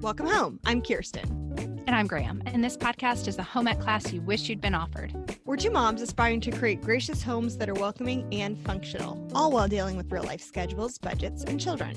Welcome home. I'm Kirsten. And I'm Graham. And this podcast is the home ec class you wish you'd been offered. We're two moms aspiring to create gracious homes that are welcoming and functional, all while dealing with real life schedules, budgets, and children.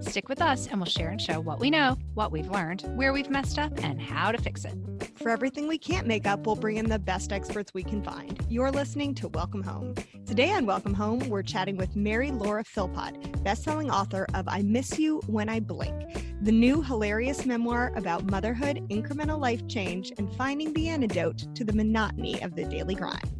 Stick with us and we'll share and show what we know, what we've learned, where we've messed up, and how to fix it. For everything we can't make up, we'll bring in the best experts we can find. You're listening to Welcome Home. Today on Welcome Home, we're chatting with Mary Laura Philpott, bestselling author of I Miss You When I Blink, the new hilarious memoir about motherhood, incremental life change, and finding the antidote to the monotony of the daily grind.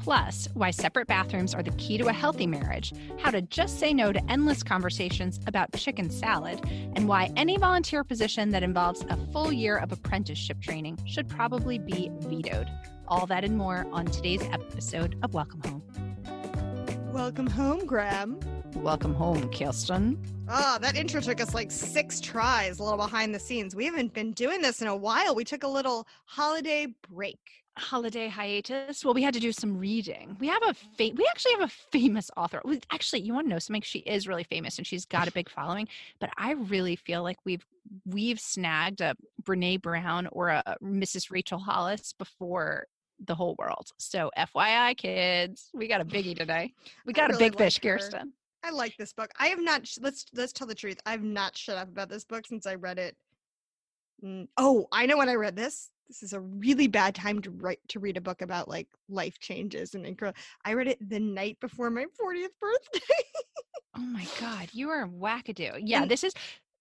Plus, why separate bathrooms are the key to a healthy marriage, how to just say no to endless conversations about chicken salad, and why any volunteer position that involves a full year of apprenticeship training should probably be vetoed. All that and more on today's episode of Welcome Home. Welcome home, Graham. Welcome home, Kirsten. Oh, that intro took us like six tries, a little behind the scenes. We haven't been doing this in a while. We took a little holiday break. Holiday hiatus. Well we had to do some reading. We have a fa- we actually have a famous author. Actually you want to know something? She is really famous and she's got a big following but i really feel like we've we've snagged a brene brown or a mrs rachel hollis before the whole world. So fyi kids we got a biggie today. We got really a big like fish her. kirsten i like this book i have not let's let's tell the truth i've not shut up about this book since i read it oh i know when i read this this is a really bad time to write to read a book about like life changes and incredible. I read it the night before my 40th birthday. oh my god, you are wackadoo. Yeah, and, this is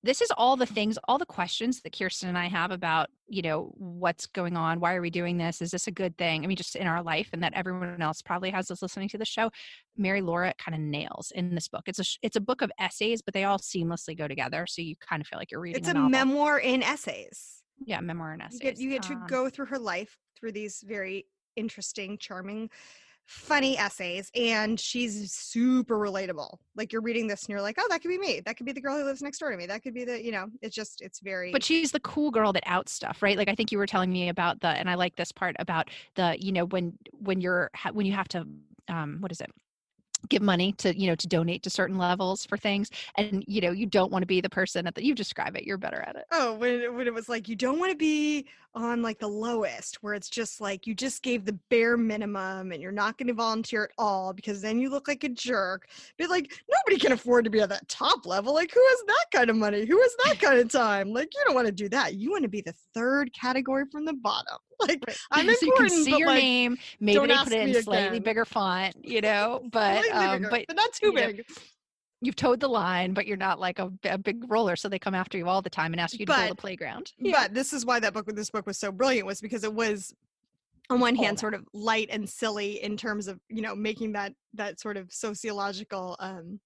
this is all the things, all the questions that Kirsten and I have about, you know, what's going on, why are we doing this? Is this a good thing? I mean, just in our life, and that everyone else probably has us listening to the show. Mary Laura kind of nails in this book. It's a it's a book of essays, but they all seamlessly go together, so you kind of feel like you're reading. It's a, a memoir in essays yeah memoir in essays. You get, you get to um, go through her life through these very interesting, charming, funny essays, and she's super relatable. Like you're reading this and you're like, oh, that could be me. That could be the girl who lives next door to me. That could be the, you know, it's just, it's very. But she's the cool girl that outs stuff, right? Like I think you were telling me about the, and I like this part about the, you know, when when you're when you have to, um, what is it? give money to you know to donate to certain levels for things and you know you don't want to be the person that you describe it you're better at it oh when when it was like you don't want to be on like the lowest where it's just like you just gave the bare minimum and you're not going to volunteer at all because then you look like a jerk but like nobody can afford to be at that top level like who has that kind of money who has that kind of time like you don't want to do that you want to be the third category from the bottom like I'm so you can see your like, name. Maybe they put it in slightly again. bigger font, you know, but um, but, but not too big. Know, you've towed the line, but you're not like a, a, big roller, so they come after you all the time and ask you to build a playground. Yeah. But this is why that book, this book was so brilliant, was because it was on one hand sort of light and silly in terms of you know making that that sort of sociological um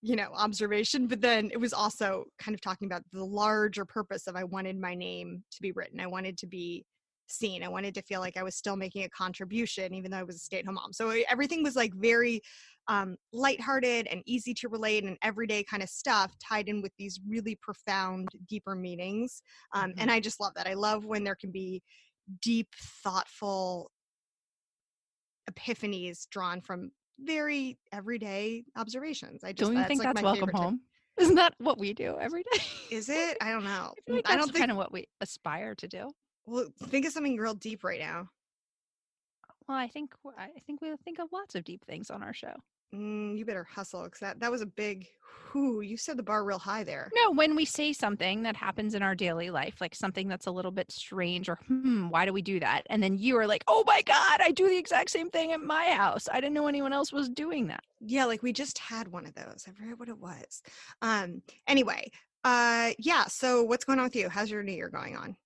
you know observation but then it was also kind of talking about the larger purpose of i wanted my name to be written i wanted to be seen. I wanted to feel like I was still making a contribution, even though I was a stay at home mom. So everything was like very um, lighthearted and easy to relate and everyday kind of stuff tied in with these really profound, deeper meanings. Um, mm-hmm. And I just love that. I love when there can be deep, thoughtful epiphanies drawn from very everyday observations. I just don't you think like that's welcome home? Isn't that what we do every day? Is it? I don't know. I, like I don't think kind of what we aspire to do. Well, think of something real deep right now. Well, I think I think we'll think of lots of deep things on our show. Mm, you better hustle because that, that was a big whoo. You set the bar real high there. No, when we say something that happens in our daily life, like something that's a little bit strange or hmm, why do we do that? And then you are like, oh my God, I do the exact same thing at my house. I didn't know anyone else was doing that. Yeah, like we just had one of those. I forget what it was. Um, anyway, uh yeah, so what's going on with you? How's your new year going on?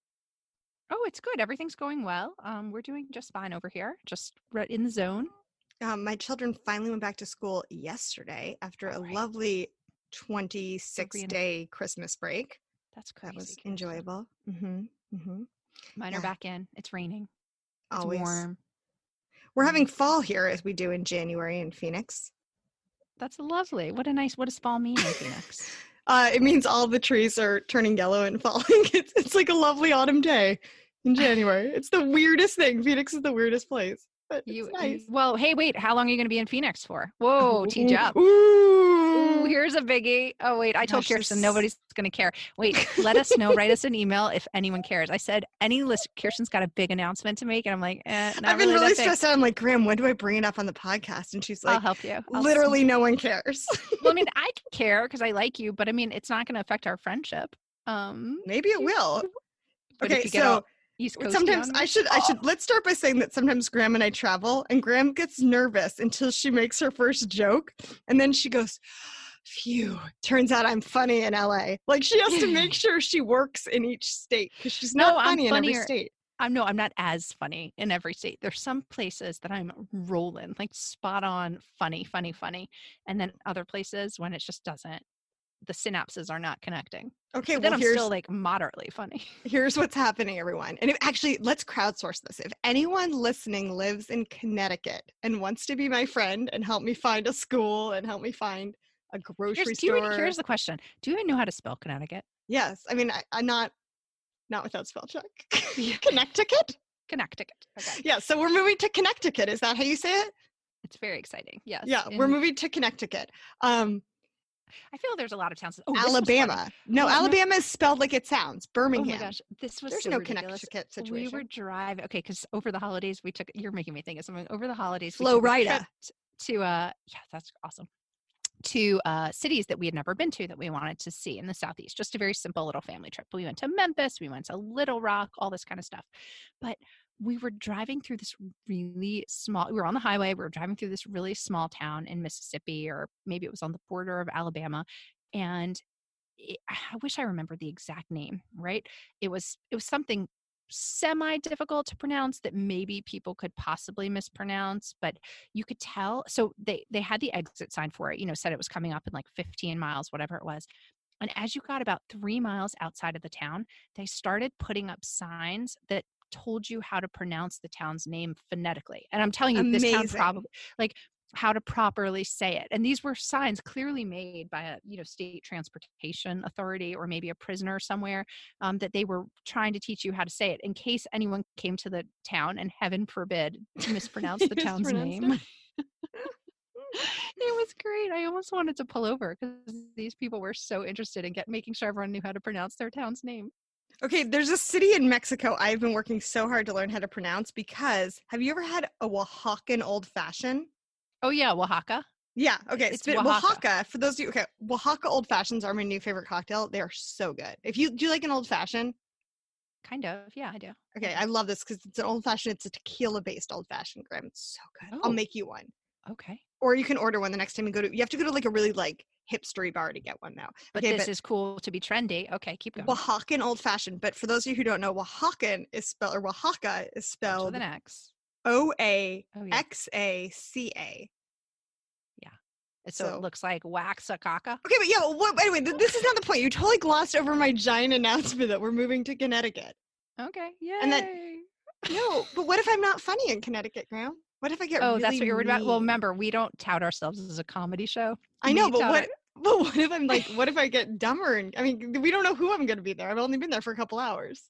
Oh, it's good. Everything's going well. Um, we're doing just fine over here, just right in the zone. Um, my children finally went back to school yesterday after a lovely 26 day Christmas break. That's crazy. That was enjoyable. Mm-hmm. Mm-hmm. Mine yeah. are back in. It's raining. It's Always. warm. We're having fall here as we do in January in Phoenix. That's lovely. What a nice, what does fall mean in Phoenix? Uh, it means all the trees are turning yellow and falling. It's, it's like a lovely autumn day in January. It's the weirdest thing. Phoenix is the weirdest place. But you, nice. Well, hey, wait. How long are you going to be in Phoenix for? Whoa, teach up. Ooh, here's a biggie. Oh wait, I told Gosh, Kirsten nobody's gonna care. Wait, let us know. Write us an email if anyone cares. I said any list. Kirsten's got a big announcement to make, and I'm like, eh, I've been really, really that big. stressed out. I'm like, Graham, when do I bring it up on the podcast? And she's like, I'll help you. I'll literally, no one cares. well, I mean, I can care because I like you, but I mean, it's not going to affect our friendship. Um, Maybe it will. but if Okay, so all East Coast. sometimes I should I should let's start by saying that sometimes Graham and I travel and Graham gets nervous until she makes her first joke and then she goes phew turns out I'm funny in LA like she has to make sure she works in each state because she's No, not I'm funny in every state I'm no, I'm not as funny in every state. There's some places that I'm rolling, like spot on, funny, funny, funny, and then other places when it just doesn't. The synapses are not connecting. okay But well then I'm here's still like moderately funny. here's what's happening everyone and if, actually let's crowdsource this if anyone listening lives in Connecticut and wants to be my friend and help me find a school and help me find a grocery Here's, even- here's the question: Do you even know how to spell Connecticut? Yes, I mean I, I'm not not without spell check. Connecticut. Connecticut. Okay, Yeah, so we're moving to Connecticut. Is that how you say it? it's very exciting. Yes. Yeah, we're moving to Connecticut. Um, I feel there's a lot of towns. Oh, this was funny. Alabama. No, Oh, no. Alabama is spelled like it sounds. Oh Birmingham. my gosh, this was There's so no ridiculous. Connecticut situation. We were driving. Okay, because over the holidays we took. You're making me think of something. Over the holidays, we Flo took a trip Rida. to uh, yeah, that's awesome. To uh, cities that we had never been to that we wanted to see in the southeast. Just a very simple little family trip. We went to Memphis. We went to Little Rock. All this kind of stuff. But we were driving through this really small. We were on the highway. We were driving through this really small town in Mississippi, or maybe it was on the border of Alabama, and it, I wish I remembered the exact name. Right? It was it was something semi difficult to pronounce that maybe people could possibly mispronounce but you could tell so they they had the exit sign for it you know said it was coming up in like 15 miles whatever it was and as you got about 3 miles outside of the town they started putting up signs that told you how to pronounce the town's name phonetically and i'm telling you this town probably like how to properly say it and these were signs clearly made by a you know state transportation authority or maybe a prisoner somewhere um, that they were trying to teach you how to say it in case anyone came to the town and heaven forbid mispronounced the town's name. it. Was great. I almost wanted to pull over because these people were so interested in get making sure everyone knew how to pronounce their town's name. Okay, there's a city in Mexico I've been working so hard to learn how to pronounce because have you ever had a Oaxacan old fashioned? Oh yeah oaxaca Yeah. Okay. It's spit- Oaxaca. Oaxaca. For those of you, okay, Oaxaca old fashions are my new favorite cocktail. They are so good. If you do you like an old fashioned, kind of yeah i do okay, I love this because it's an old fashioned. It's a tequila based old fashioned, Graham. It's so good. I'll Oh. make you one, okay or you can order one the next time you go to. You have to go to like a really like hipstery bar to get one now. but okay, this is cool to be trendy okay keep going Oaxacan old fashioned. But for those of you who don't know, Oaxacan is spelled or Oaxaca is with spelled an x O A oh yeah X A C A. so, so- it looks like waxacaca Okay, but yeah. well, What, anyway, th- this is not the point. You totally glossed over my giant announcement that we're moving to Connecticut. okay yeah And that- No, but what if I'm not funny in Connecticut, Graham? What if I get? Oh, that's what you're worried about. Well, remember, we don't tout ourselves as a comedy show. I know, but what? it- But what if I'm like? What if I get dumber? And I mean, we don't know who I'm going to be there. I've only been there for a couple hours.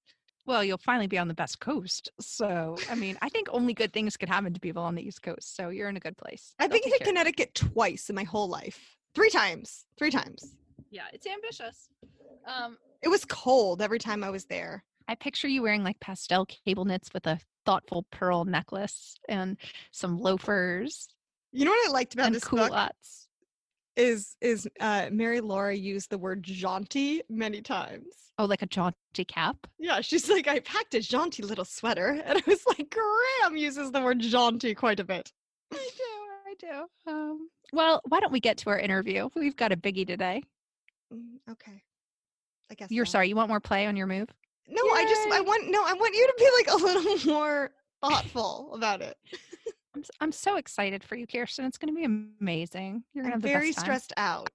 Well, you'll finally be on the best coast. So, I mean, I think only good things could happen to people on the East Coast. So you're in a good place. I've They'll been to care of you. Connecticut twice in my whole life. Three times. Three times. Yeah, it's ambitious. Um, It was cold every time I was there. I picture you wearing like pastel cable knits with a thoughtful pearl necklace and some loafers You know what I liked about and this book culottes. Is is uh, Mary Laura used the word jaunty many times. Oh, like a jaunty cap. Yeah, she's like, I packed a jaunty little sweater, and I was like, Graham uses the word jaunty quite a bit. I do. I do. Um, well, why don't we get to our interview? We've got a biggie today. Mm, okay, I guess You're so. sorry. You want more play on your move? No, I just I want no, I want you to be like a little more thoughtful about it. I'm, I'm so excited for you, Kirsten. It's going to be amazing. You're going to have the very stressed out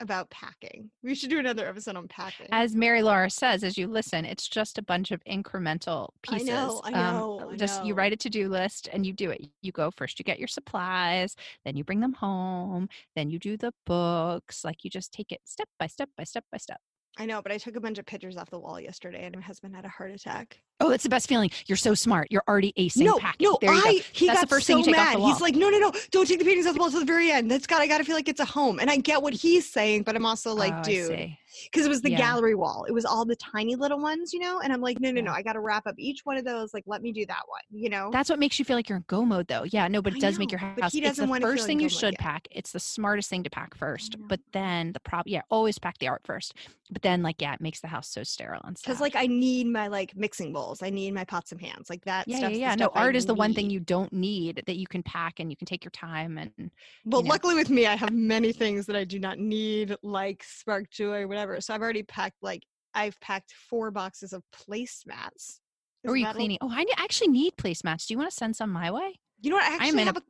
about packing. We should do another episode on packing. As Mary Laura says, as you listen, it's just a bunch of incremental pieces. I pieces. know, I Um, know, I just you write a to-do list and you do it. You go first. You get your supplies, then you bring them home, then you do the books. Like you just take it step by step by step by step. I know, but I took a bunch of pictures off the wall yesterday, and my husband had a heart attack. Oh, that's the best feeling. You're so smart. You're already acing no, no, there you I go. he That's got the first so thing you take off mad. the wall. He's like, no, no, no, don't take the paintings off the wall to the very end. That's got. I got to feel like it's a home, and I get what he's saying, but I'm also like, Oh, dude. Because it was the Yeah. gallery wall. It was all the tiny little ones, you know. And I'm like, no, no, no, I got to wrap up each one of those. Like, let me do that one, you know. That's what makes you feel like you're in go mode, though. Yeah, no, but I it does make know, your but house. he doesn't the wanna first thing you should yet. pack. It's the smartest thing to pack first. But then the problem, yeah, always pack the art first. But then, like, yeah, it makes the house so sterile and stuff. because like I need my like mixing bowls. I need my pots and pans. Like that. yeah, yeah, yeah. No, stuff I art is the one thing you don't need that you can pack and you can take your time and Well, you know. luckily with me, I have many things that I do not need, like Spark Joy or whatever. So I've already packed like I've packed four boxes of placemats. Or are you cleaning? Oh, I actually need placemats. Do you want to send some my way? You know what? I actually a- have a,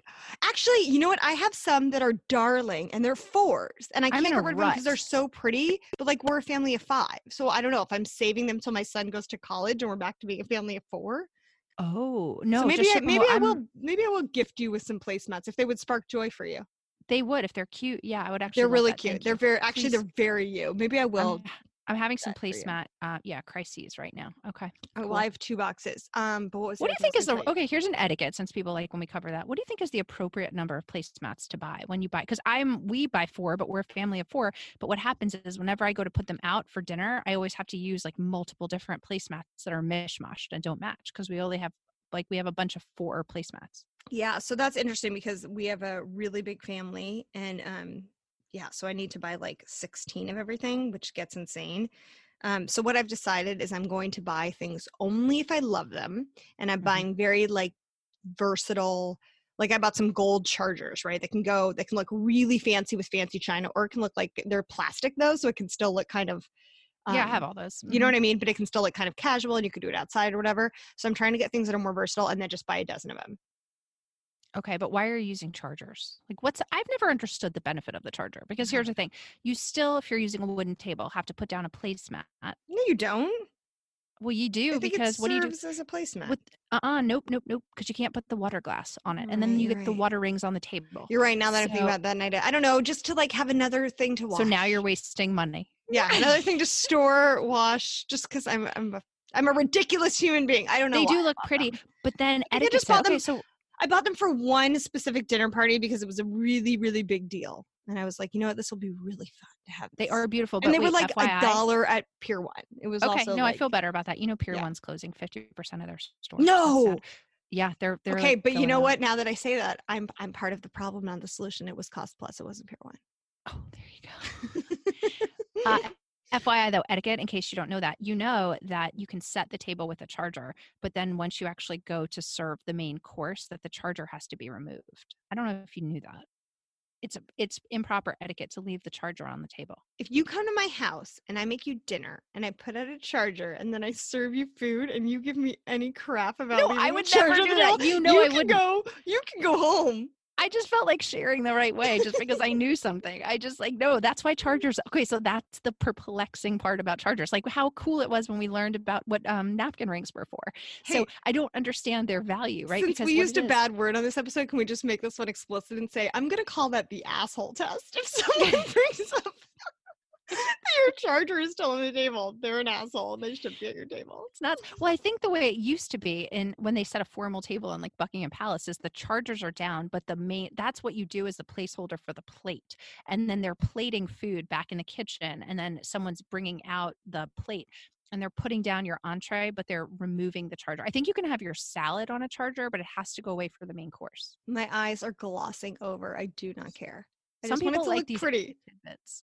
actually. You know what? I have some that are darling, and they're fours, and I I'm can't get rid of them because they're so pretty. But like we're a family of five, so I don't know if I'm saving them till my son goes to college and we're back to being a family of four. Oh no, so maybe I, maybe I will maybe I will gift you with some placemats if they would spark joy for you. They would if they're cute. Yeah, I would actually. They're really cute. Thank They're you. very actually Please. they're very you. Maybe I will. I'm, I'm having some that for you. placemat. Uh, yeah, crises right now. Okay. oh, cool. well, I have two boxes. Um, but what was What do you other thing I think is the gonna tell you? okay? Here's an etiquette since people like when we cover that. What do you think is the appropriate number of placemats to buy when you buy? Because I'm we buy four, but we're a family of four. But what happens is whenever I go to put them out for dinner, I always have to use like multiple different placemats that are mishmashed and don't match because we only have like we have a bunch of four placemats. Yeah, so that's interesting because we have a really big family and um yeah, so I need to buy like 16 of everything, which gets insane. Um so what I've decided is I'm going to buy things only if I love them and I'm Mhm. buying very like versatile like I bought some gold chargers, right? That can go that can look really fancy with fancy china or it can look like they're plastic though, so it can still look kind of yeah, I have um, all those. you know Mhm. what I mean? But it can still look kind of casual and you could do it outside or whatever. So I'm trying to get things that are more versatile and then just buy a dozen of them. Okay, but why are you using chargers? Like, what's I've never understood the benefit of the charger because here's mm-hmm. the thing: you still, if you're using a wooden table, have to put down a placemat. No, you don't. Well, you I do think because what do you do? as a placemat. With uh-uh, nope, nope, nope. Because you can't put the water glass on it, and then Right, you get the water rings on the table. You're right. Now that I'm thinking about that, night, I don't know, just to like have another thing to wash. So now you're wasting money. yeah, another thing to store, wash, just because I'm I'm a I'm a ridiculous human being. I don't know. They do look pretty, them. but then I etiquette. just bought okay, them- so I bought them for one specific dinner party because it was a really really big deal, and I was like, you know what, this will be really fun to have. they are beautiful. But and they were like FYI, a dollar at Pier One. It was Okay, no, like, I feel better about that. You know, Pier yeah. One's closing fifty percent of their stores. No. Yeah, they're they're okay, like, but you know out. what? Now that I say that, I'm I'm part of the problem, not the solution. It was cost plus. It wasn't Pier One. Oh, there you go. uh, FYI, though, etiquette, in case you don't know that, you know that you can set the table with a charger, but then once you actually go to serve the main course, that the charger has to be removed. I don't know if you knew that. It's a, it's improper etiquette to leave the charger on the table. if you come to my house and I make you dinner and I put out a charger and then I serve you food and you give me any crap about No, I would never charger do that. You know I wouldn't. Go, you can go home. I just felt like sharing the right way just because I knew something. I just like, no, that's why chargers. Okay, so that's the perplexing part about chargers. Like how cool it was when we learned about what um, napkin rings were for. Hey, so I don't understand their value, right? Since we used a is- bad word on this episode, can we just make this one explicit and say I'm gonna call that the asshole test? If someone brings up your charger is still on the table, they're an asshole they should be at your table. It's not Well, I think the way it used to be in when they set a formal table in like Buckingham Palace is the chargers are down, but the main that's what you do as the placeholder for the plate. And then they're plating food back in the kitchen and then someone's bringing out the plate and they're putting down your entree, but they're removing the charger. I think you can have your salad on a charger, but it has to go away for the main course. My eyes are glossing over. I do not care. I Some just want it people to like look these pretty. tidbits.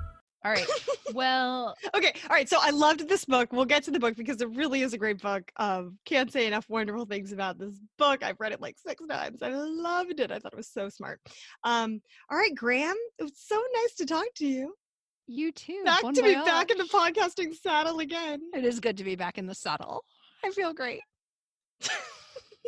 All right. Well, Okay, all right. So I loved this book. We'll get to the book because it really is a great book. Um, can't say enough wonderful things about this book. I've read it like six times. I loved it. I thought it was so smart. Um, all right, Graham, it was so nice to talk to you. You too. Back Bon to be back in the podcasting saddle again. It is good to be back in the saddle. I feel great.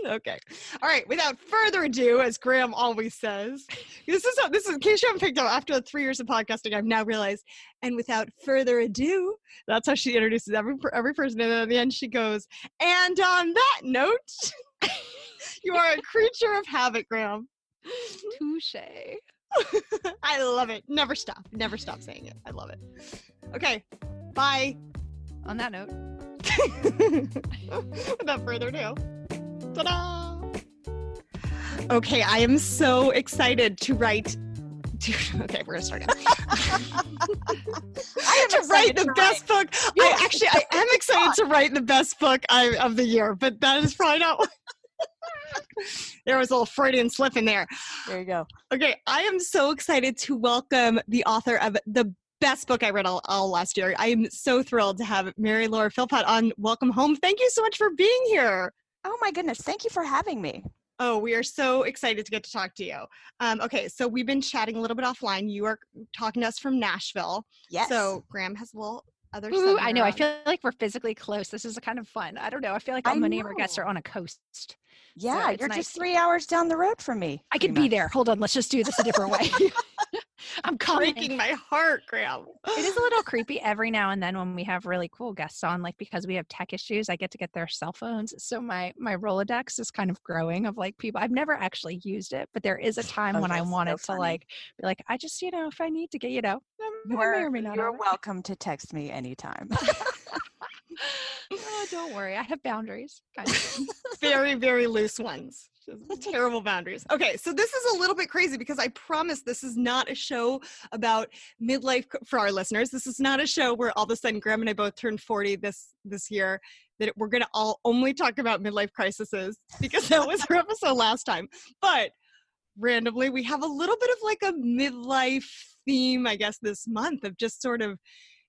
okay. All right. Without further ado, as Graham always says, this is this is in case you haven't picked up. After three years of podcasting, I've now realized. And without further ado, that's how she introduces every every person. And then at the end, she goes, "And on that note, you are a creature of habit, Graham." Touche. I love it. Never stop. Never stop saying it. I love it. Okay. Bye. On that note, Without further ado, ta-da! Okay, I am so excited to write. To, okay, we're gonna start again. I am to write the to best book. I actually, I am excited to write the best book I, of the year, but that is probably not. there was a little Freudian slip in there. There you go. Okay, I am so excited to welcome the author of the best book I read all, all last year. I am so thrilled to have Mary Laura Philpott on. Welcome home. Thank you so much for being here. Oh my goodness. Thank you for having me. Oh, we are so excited to get to talk to you. Um, okay, so we've been chatting a little bit offline. You are talking to us from Nashville. Yes. So Graham has a little other. Ooh, I know. I feel like we're physically close. This is kind of fun. I don't know. I feel like I all many of our guests are on a coast. yeah, it's you're nice. just three hours down the road from me. I pretty could be there. Hold on. Let's just do this a different way. I'm breaking my heart, Graham. It is a little creepy every now and then when we have really cool guests on, like because we have tech issues, I get to get their cell phones. So my my Rolodex is kind of growing of like people. I've never actually used it, but there is a time Oh, when I that's so wanted to like be like, I just you know if I need to get you know, You are, or may not. you're welcome to text me anytime. Oh, don't worry, I have boundaries. Kind of. very, very loose ones. Terrible boundaries. Okay, so this is a little bit crazy because I promise this is not a show about midlife for our listeners. This is not a show where all of a sudden Graham and I both turned 40 this this year that we're going to all only talk about midlife crises because that was our episode last time. But randomly we have a little bit of like a midlife theme I guess this month of just sort of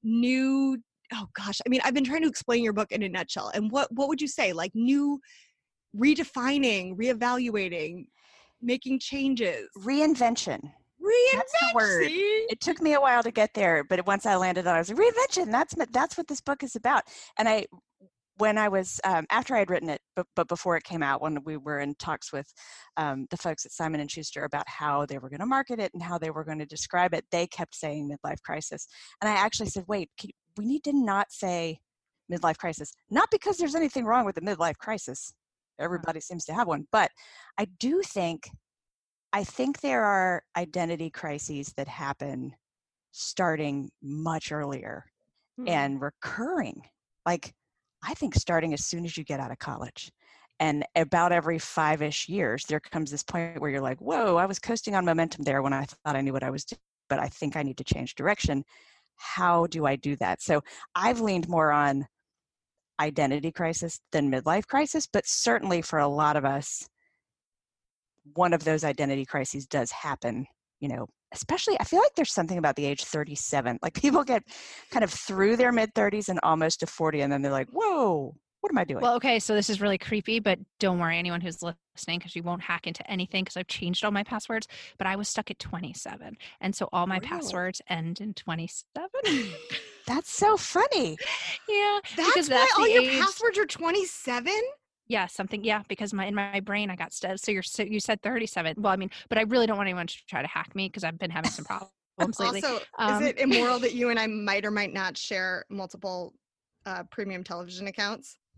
new oh gosh, I mean I've been trying to explain your book in a nutshell. And what what would you say? Like new redefining, reevaluating, making changes. Reinvention. Reinvent. That's the word. It took me a while to get there, but once I landed on, it, I was like, reinvention. That's that's what this book is about. And I, when I was um, after I had written it, but, but before it came out, when we were in talks with um, the folks at Simon and Schuster about how they were going to market it and how they were going to describe it, they kept saying midlife crisis, and I actually said, wait, can, we need to not say midlife crisis, not because there's anything wrong with the midlife crisis. Everybody seems to have one, but I do think I think there are identity crises that happen starting much earlier Hmm. and recurring. Like, I think starting as soon as you get out of college. And about every five ish years, there comes this point where you're like, whoa, I was coasting on momentum there when I thought I knew what I was doing, but I think I need to change direction. How do I do that? So I've leaned more on identity crisis than midlife crisis, but certainly for a lot of us, one of those identity crises does happen, you know, especially I feel like there's something about the age 37. Like people get kind of through their mid 30s and almost to 40, and then they're like, whoa, what am I doing? Well, okay, so this is really creepy, but don't worry, anyone who's listening, because you won't hack into anything because I've changed all my passwords. But I was stuck at 27, and so all my Really? passwords end in 27. That's so funny. yeah, That's why that's all the your age- passwords are 27? yeah, something. Yeah, because my in my brain I got stuck. So you're so you said 37. Well, I mean, but I really don't want anyone to try to hack me because I've been having some problems lately. Also, Um, is it immoral that you and I might or might not share multiple uh, premium television accounts?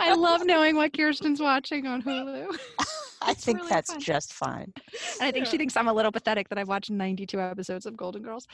I love knowing what Kirsten's watching on Hulu. I It's think really that's fun. just fine. And I think she thinks I'm a little pathetic that I've watched 92 episodes of Golden Girls.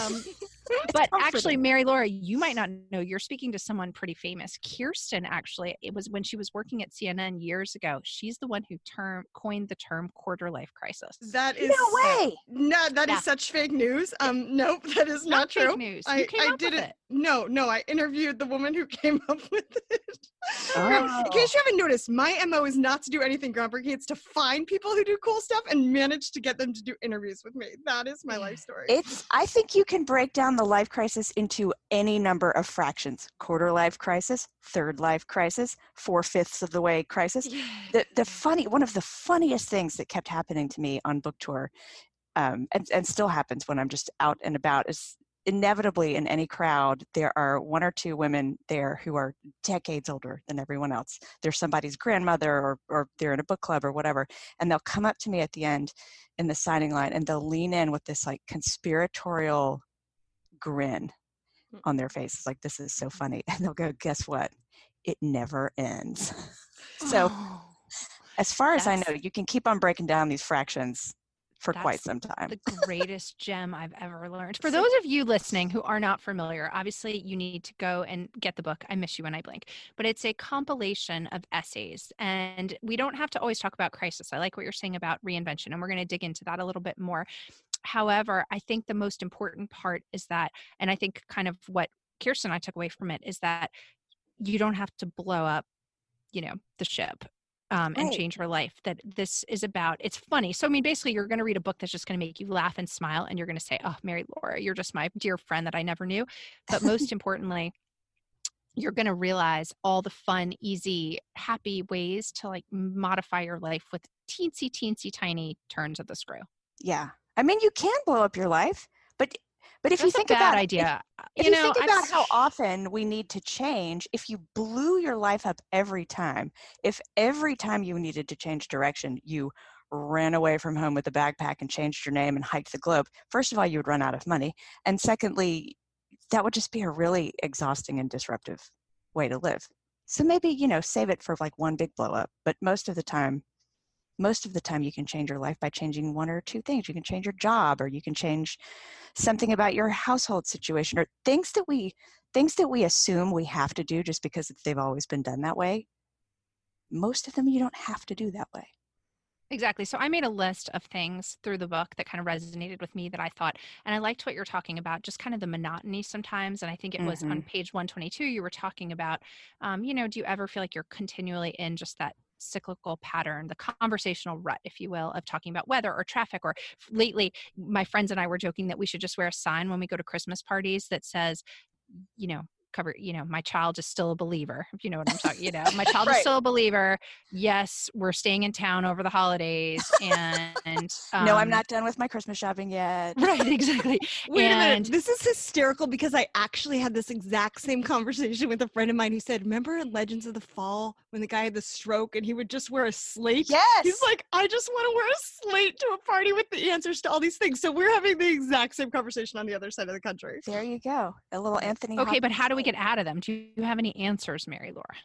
Um, but actually. Mary Laura, you might not know. You're speaking to someone pretty famous. Kirsten, actually, it was when she was working at CNN years ago. She's the one who term coined the term quarter life crisis. That is No way. No, that is Yeah. such fake news. Um, nope, that is not, fake true. news. You I, came I up with didn't. it. No, no, I interviewed the woman who came up with it. Graham, In Oh. case you haven't noticed, my MO is not to do anything groundbreaking. It's to find people who do cool stuff and manage to get them to do interviews with me. That is my life story. It's I think you can break down the life crisis into any number of fractions. Quarter life crisis, third life crisis, four fifths of the way crisis. The the funny one of the funniest things that kept happening to me on book tour um, and, and still happens when I'm just out and about is inevitably in any crowd there are one or two women there who are decades older than everyone else. They're somebody's grandmother or, or they're in a book club or whatever and they'll come up to me at the end in the signing line and they'll lean in with this like conspiratorial grin Mm. on their faces like this is so funny. And they'll go guess what? It never ends. So Oh, as far as i know you can keep on breaking down these fractions for quite some time the greatest gem I've ever learned. For those of you listening who are not familiar, obviously you need to go and get the book. I miss you when I blink. But it's a compilation of essays. And we don't have to always talk about crisis. I like what you're saying about reinvention, and we're going to dig into that a little bit more. However, I think the most important part is that, and I think kind of what Kirsten and I took away from it is that you don't have to blow up, you know, the ship um, and Right. change your life. That this is about. It's funny. So I mean, basically, you're going to read a book that's just going to make you laugh and smile, and you're going to say, "Oh, Mary Laura, you're just my dear friend that I never knew." But most importantly, you're going to realize all the fun, easy, happy ways to like modify your life with teensy, teensy, tiny turns of the screw. yeah i mean you can blow up your life but but if That's you think a bad about idea. Uh, if you you, know, think I've about how often we need to change, if you blew your life up every time, if every time you needed to change direction, you ran away from home with a backpack and changed your name and hiked the globe, first of all, you would run out of money. And secondly, that would just be a really exhausting and disruptive way to live. So maybe, you know, save it for like one big blow up. But most of the time, most of the time you can change your life by changing one or two things. You can change your job or you can change something about your household situation or things that we things that we assume we have to do just because they've always been done that way most of them you don't have to do that way Exactly. So I made a list of things through the book that kind of resonated with me that I thought, and I liked what you're talking about, just kind of the monotony sometimes. And I think it was on page 122, you were talking about, um, you know, do you ever feel like you're continually in just that cyclical pattern, the conversational rut, if you will, of talking about weather or traffic? Or lately, my friends and I were joking that we should just wear a sign when we go to Christmas parties that says, you know, cover you know my child is still a believer if you know what i'm talking you know my child is still a believer yes we're staying in town over the holidays and no i'm um, not done with my christmas shopping yet right exactly Wait a minute. This is hysterical because I actually had this exact same conversation with a friend of mine who said, Remember in Legends of the Fall when the guy had the stroke and he would just wear a slate? yes He's like, I just want to wear a slate to a party with the answers to all these things. So we're having the exact same conversation on the other side of the country. there you go a little anthony okay but how do we. Get out of them? Do you have any answers mary laura?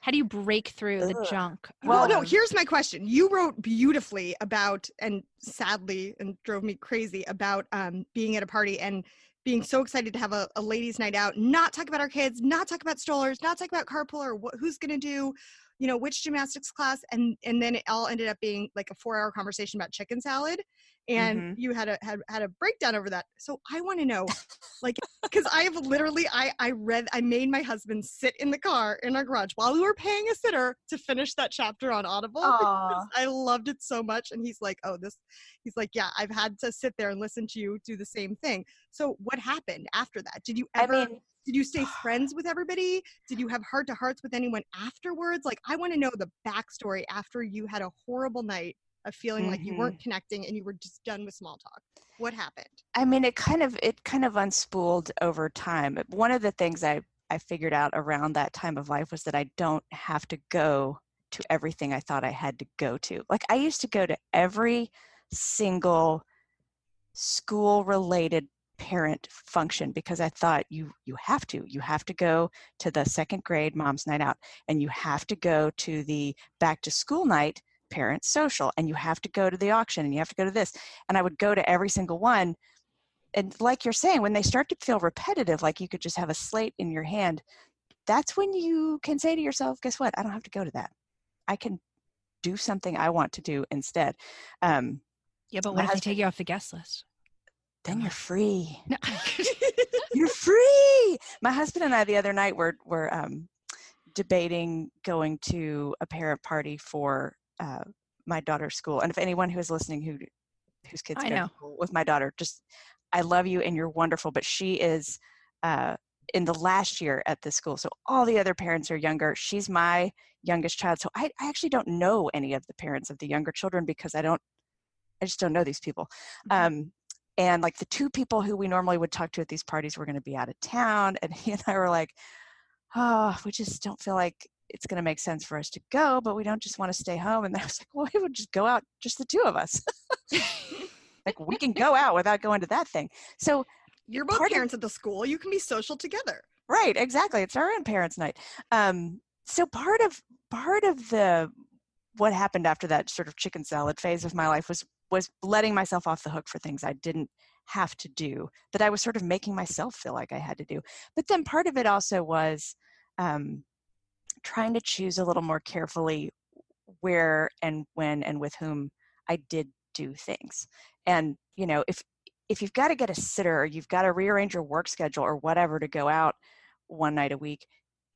How do you break through the junk Well, no, here's my question. You wrote beautifully about, and sadly, and drove me crazy about um, being at a party and being so excited to have a, a ladies' night out, not talk about our kids, not talk about strollers, not talk about carpool or what, who's going to do, you know, which gymnastics class, and and then it all ended up being like a four-hour conversation about chicken salad, and Mhm. you had a had, had a breakdown over that. So I want to know, like, because I have literally I I read I made my husband sit in the car in our garage while we were paying a sitter to finish that chapter on Audible. I loved it so much, and he's like, "Oh, this," he's like, "Yeah, I've had to sit there and listen to you do the same thing." So what happened after that? Did you i ever? mean did you stay friends with everybody? Did you have heart to hearts with anyone afterwards? Like, I want to know the backstory after you had a horrible night of feeling like you weren't mm-hmm. connecting and you were just done with small talk. What happened? I mean, it kind of it kind of unspooled over time. One of the things I I figured out around that time of life was that I don't have to go to everything I thought I had to go to. Like I used to go to every single school related parent function because I thought you you have to you have to go to the second grade mom's night out and you have to go to the back to school night parent social and you have to go to the auction and you have to go to this and I would go to every single one and like you're saying when they start to feel repetitive like you could just have a slate in your hand that's when you can say to yourself guess what? I don't have to go to that. I can do something i want to do instead. Um, yeah but what if they take you off the guest list? Then you're free. No. you're free! My husband and i the other night were were um, debating going to a parent party for uh, my daughter's school and if anyone who is listening who whose kids I go to school with my daughter just i love you and you're wonderful but she is uh, in the last year at the school so all the other parents are younger she's my youngest child so I, I actually don't know any of the parents of the younger children because i don't I just don't know these people. Mhm. Um, and like the two people who we normally would talk to at these parties were going to be out of town, and he and I were like, oh, we just don't feel like it's going to make sense for us to go, but we don't just want to stay home. And I was like, well, we would just go out, just the two of us. like we can go out without going to that thing. So You're both part of- parents at the school. You can be social together. right exactly it's our own parents night um so part of part of the what happened after that sort of chicken salad phase of my life was was letting myself off the hook for things i didn't have to do that i was sort of making myself feel like i had to do but then part of it also was um trying to choose a little more carefully where and when and with whom i did do things. And you know if if you've got to get a sitter or you've got to rearrange your work schedule or whatever to go out one night a week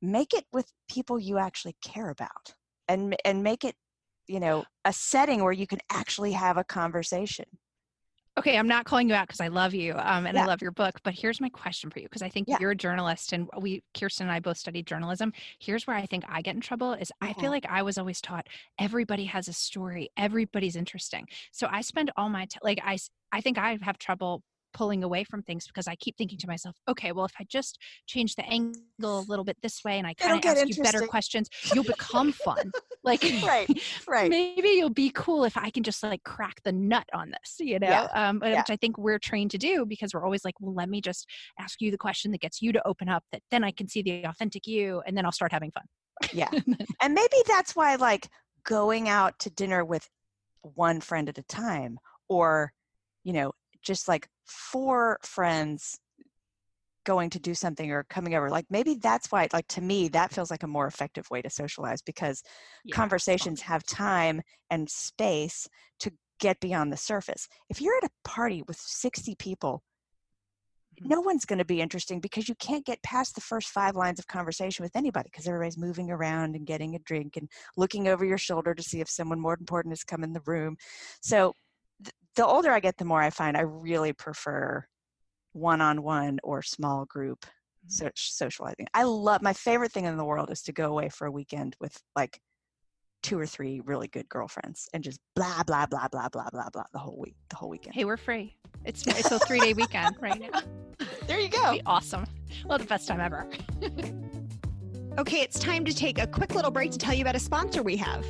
make it with people you actually care about and and make it you know a setting where you can actually have a conversation Okay, I'm not calling you out because I love you um, and I love your book, but here's my question for you because I think Yeah. you're a journalist and we, Kirsten and I both studied journalism. Here's where I think I get in trouble is I feel Mhm. like I was always taught everybody has a story, everybody's interesting. So I spend all my time, like I I think I have trouble pulling away from things because I keep thinking to myself, okay, well, if I just change the angle a little bit this way and I kind of ask you better questions, you'll become fun. Like, Right, right maybe you'll be cool if I can just like crack the nut on this, you know, Yeah, um, uh, yeah. which I think we're trained to do because we're always like, well, let me just ask you the question that gets you to open up that then I can see the authentic you and then I'll start having fun. yeah and maybe that's why like going out to dinner with one friend at a time or you know just like four friends going to do something or coming over like maybe that's why like to me that feels like a more effective way to socialize because Yeah, conversations have time and space to get beyond the surface if you're at a party with 60 people Mhm. no one's going to be interesting because you can't get past the first five lines of conversation with anybody because everybody's moving around and getting a drink and looking over your shoulder to see if someone more important has come in the room. So th- the older I get, the more I find I really prefer one-on-one or small group Mhm. so- socializing. I love my favorite thing in the world is to go away for a weekend with like two or three really good girlfriends and just blah blah blah blah blah blah blah the whole week the whole weekend. Hey, we're free. It's it's a three day weekend right now. there you go. be awesome. Well, the best time ever. Okay, it's time to take a quick little break to tell you about a sponsor we have.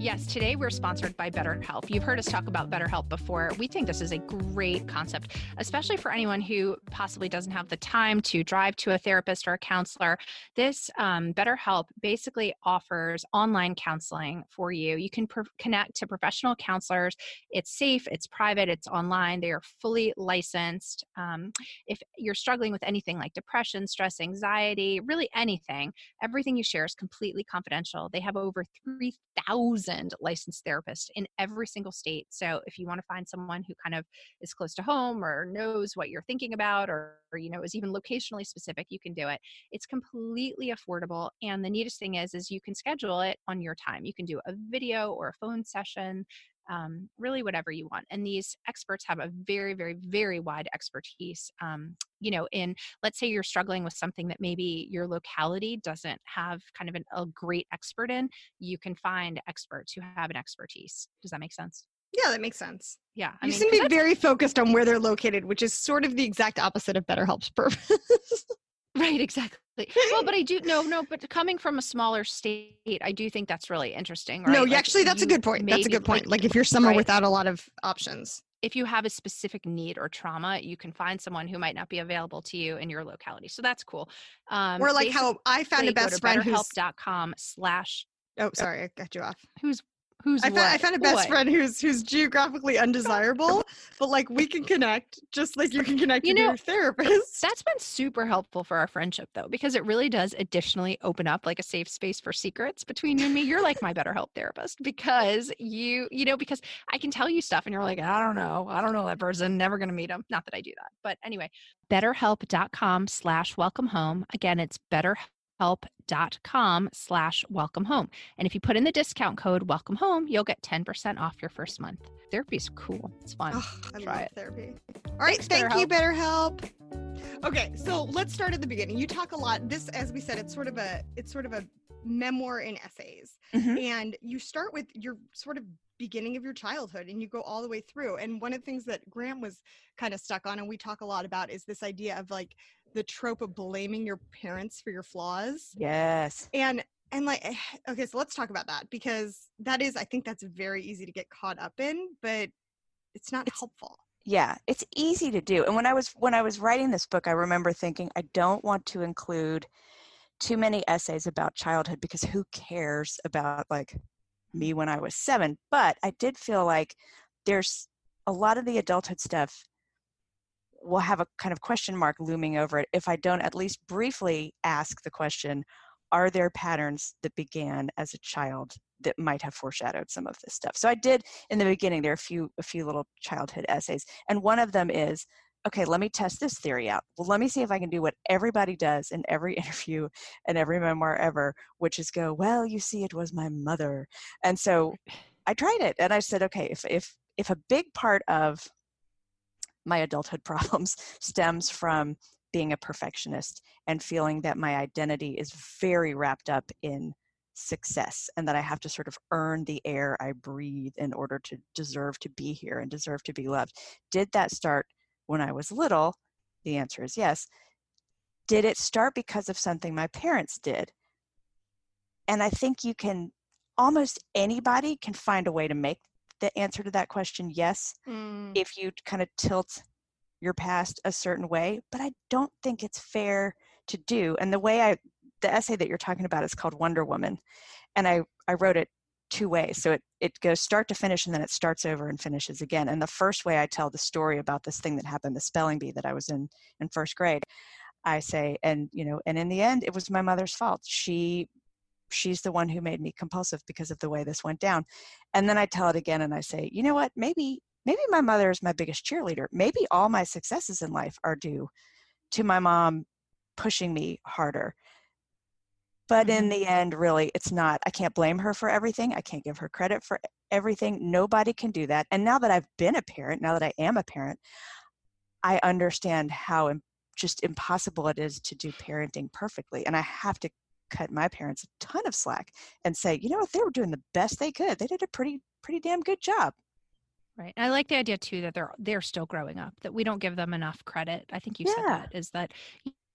Yes, today we're sponsored by BetterHelp. You've heard us talk about BetterHelp before. We think this is a great concept, especially for anyone who possibly doesn't have the time to drive to a therapist or a counselor. This um, BetterHelp basically offers online counseling for you. You can pro- connect to professional counselors. It's safe, it's private, it's online. They are fully licensed. Um, if you're struggling with anything like depression, stress, anxiety, really anything, everything you share is completely confidential. They have over 3,000 licensed therapists in every single state. So if you want to find someone who kind of is close to home or knows what you're thinking about or, or you know is even locationally specific, you can do it. It's completely affordable and the neatest thing is is you can schedule it on your time. You can do a video or a phone session um, really whatever you want. And these experts have a very, very, very wide expertise. Um, you know, in let's say you're struggling with something that maybe your locality doesn't have kind of an, a great expert in, you can find experts who have an expertise. Does that make sense? Yeah, that makes sense. Yeah. I you mean, seem to be very focused on where they're located, which is sort of the exact opposite of BetterHelp's purpose. Right, exactly. Well, but I do no, no. But coming from a smaller state, I do think that's really interesting. Right? No, Like, actually, that's a good point. That's a good point. Like, if you're somewhere right. without a lot of options. if you have a specific need or trauma, you can find someone who might not be available to you in your locality. So that's cool. Um, or like how I found a best friend who's. betterhelp.com slash Oh, sorry, I got you off. who's who's I found, I found a best What? friend who's who's geographically undesirable, but like we can connect just like you can connect You with know, your therapist. That's been super helpful for our friendship though, because it really does additionally open up like a safe space for secrets between you and me. You're like my BetterHelp therapist because you, you know, because I can tell you stuff and you're like, I don't know. I don't know that person. Never to meet him. Not that I do that. But anyway, betterhelp.com slash welcome home. Again, it's betterhelp.com slash welcome home. And if you put in the discount code welcome home, you'll get 10% off your first month. Therapy's cool. It's fun. Oh, I Try love it. therapy. All right, Thanks, thank you, BetterHelp. Okay, so let's start at the beginning. You talk a lot. This, as we said, it's sort of a it's sort of a memoir in essays, Mhm. and you start with you're sort of beginning of your childhood and you go all the way through and one of the things that graham was kind of stuck on and we talk a lot about is this idea of like the trope of blaming your parents for your flaws. Yes. and and like eh, okay so let's talk about that because that is i think that's very easy to get caught up in but it's not helpful. Yeah it's easy to do. And when i was when i was writing this book i remember thinking i don't want to include too many essays about childhood because who cares about like me when i was seven? But i did feel like there's a lot of the adulthood stuff will have a kind of question mark looming over it if i don't at least briefly ask the question are there patterns that began as a child that might have foreshadowed some of this stuff? So i did in the beginning there are a few a few little childhood essays and one of them is okay let me test this theory out. Well let me see if i can do what everybody does in every interview and every memoir ever which is go well you see it was my mother and so i tried it and i said okay if if if a big part of my adulthood problems stems from being a perfectionist and feeling that my identity is very wrapped up in success and that I have to sort of earn the air I breathe in order to deserve to be here and deserve to be loved. Did that start when I was little? The answer is yes. Did it start because of something my parents did? And I think you can almost anybody can find a way to make the answer to that question yes Mm, if you kind of tilt your past a certain way but i don't think it's fair to do and the way i the essay that you're talking about is called wonder woman and i i wrote it two ways so it it goes start to finish and then it starts over and finishes again and the first way i tell the story about this thing that happened the spelling bee that i was in in first grade i say and you know and in the end it was my mother's fault she she's the one who made me compulsive because of the way this went down and then i tell it again and i say you know what maybe maybe my mother is my biggest cheerleader. Maybe all my successes in life are due to my mom pushing me harder. But in mm-hmm. the end, really, it's not. I can't blame her for everything. I can't give her credit for everything. Nobody can do that. And now that I've been a parent, now that I am a parent, I understand how just impossible it is to do parenting perfectly. And I have to cut my parents a ton of slack and say, you know what, they were doing the best they could. They did a pretty, pretty damn good job. Right. And I like the idea too that they're they're still growing up, that we don't give them enough credit. I think you said that is that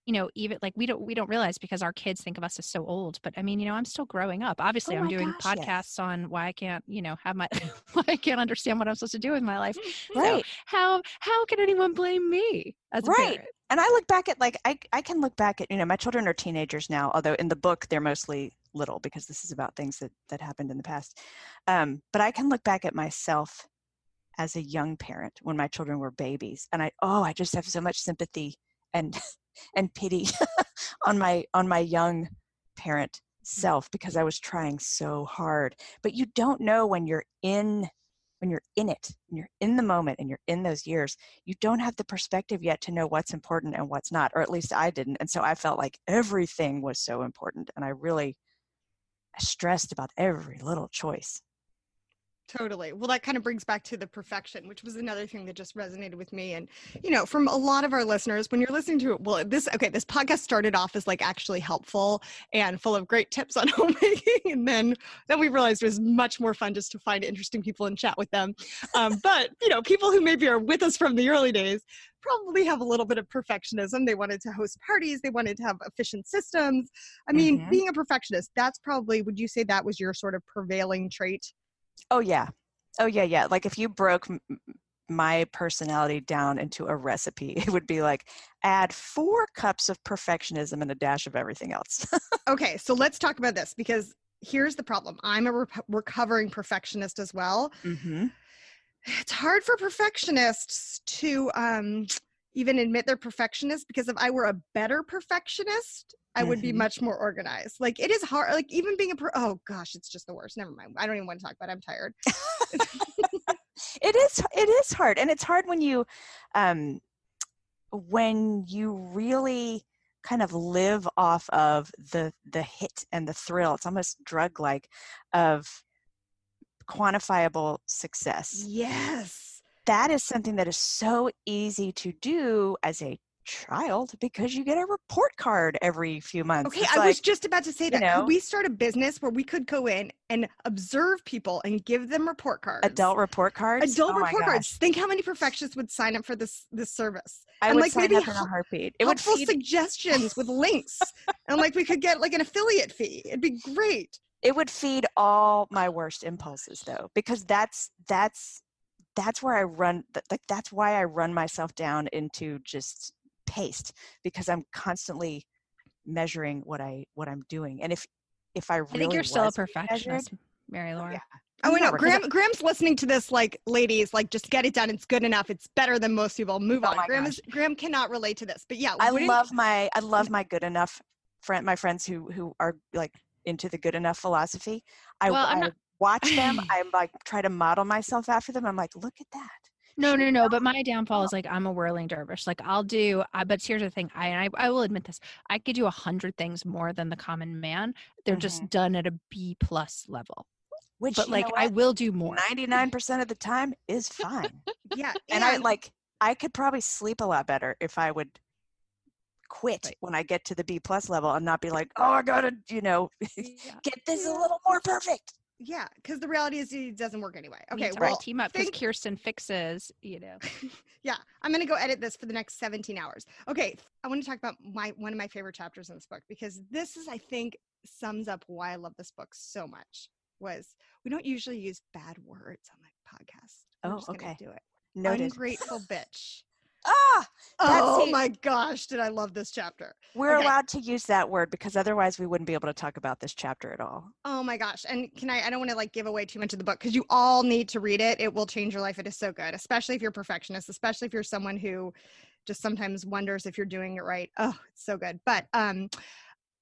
you know, even like we don't we don't realize because our kids think of us as so old. But I mean, you know, I'm still growing up. Oh Obviously Oh I'm doing gosh, podcasts yes. on why I can't, you know, have my why I can't understand what I'm supposed to do with my life. So Right. how how can anyone blame me as a Right. parent? And I look back at like I I can look back at you know my children are teenagers now although in the book they're mostly little because this is about things that that happened in the past. Um, but I can look back at myself as a young parent when my children were babies and I oh I just have so much sympathy and and pity on my on my young parent self because I was trying so hard. But you don't know when you're in when you're in it when you're in the moment and you're in those years you don't have the perspective yet to know what's important and what's not or at least i didn't and so i felt like everything was so important and i really stressed about every little choice Totally. Well, that kind of brings back to the perfection, which was another thing that just resonated with me. And, you know, from a lot of our listeners, when you're listening to it, well, this, okay, this podcast started off as like actually helpful and full of great tips on homemaking. And then, then we realized it was much more fun just to find interesting people and chat with them. Um, but, you know, people who maybe are with us from the early days probably have a little bit of perfectionism. They wanted to host parties, they wanted to have efficient systems. I mean, Mhm. being a perfectionist, that's probably, would you say that was your sort of prevailing trait? Oh yeah oh yeah yeah like if you broke m- my personality down into a recipe it would be like add four cups of perfectionism and a dash of everything else Okay, so let's talk about this because here's the problem. I'm a rep- recovering perfectionist as well. mm-hmm. It's hard for perfectionists to um, even admit they're perfectionists because if I were a better perfectionist, I would be Mhm. much more organized. Like it is hard. Like even being a per- oh gosh, it's just the worst. Never mind. I don't even want to talk about. it. I'm tired. it is it is hard and it's hard when you um when you really kind of live off of the the hit and the thrill it's almost drug like of quantifiable success Yes. that is something that is so easy to do as a child because you get a report card every few months. Okay, It's I like, was just about to say that. know- Could we start a business where we could go in and observe people and give them report cards? adult report cards. adult Oh report cards. Think how many perfectionists would sign up for this this service. I and would like sign maybe up in a heartbeat. It would feed suggestions with links, and like we could get like an affiliate fee. It'd be great. it would feed all my worst impulses though because that's that's that's where i run like that's why i run myself down into just paste because i'm constantly measuring what i what i'm doing and if if i really I think you're still a was measured- perfectionist, Mary oh, Laura. yeah. Oh, I know. Never, 'cause I- Graham, Graham's listening to this. Like, ladies, like, just get it done. It's good enough. It's better than most people. Move Oh on. Graham is Graham cannot relate to this. But yeah, I wouldn't- love my I love mm-hmm. my good enough friend my friends who who are like into the good enough philosophy. I, Well, I'm I not- watch them. I'm like try to model myself after them. I'm like, look at that. No, no, no. But my downfall is like I'm a whirling dervish. Like I'll do. I, but here's the thing. I, I I will admit this. I could do a hundred things more than the common man. They're just mm-hmm. done at a B plus level. Which But like I will do more. 99% of the time is fine. Yeah, and I like I could probably sleep a lot better if I would quit Right. when I get to the B plus level and not be like, oh, I gotta, you know, get this a little more perfect. Yeah, because the reality is it doesn't work anyway. Okay, to well, team up because thank- Kirsten fixes. You know. yeah, I'm gonna go edit this for the next 17 hours. Okay, I want to talk about my one of my favorite chapters in this book because this is, I think, sums up why I love this book so much. Was we don't usually use bad words on my podcast. I'm Oh, okay. Do it. Noted. Ungrateful bitch. Ah, Oh my gosh, did I love this chapter? we're Okay. allowed to use that word because otherwise we wouldn't be able to talk about this chapter at all. Oh my gosh. And can I I don't want to like give away too much of the book because you all need to read it. It will change your life. It is so good, especially if you're a perfectionist, especially if you're someone who just sometimes wonders if you're doing it right. Oh, it's so good. But um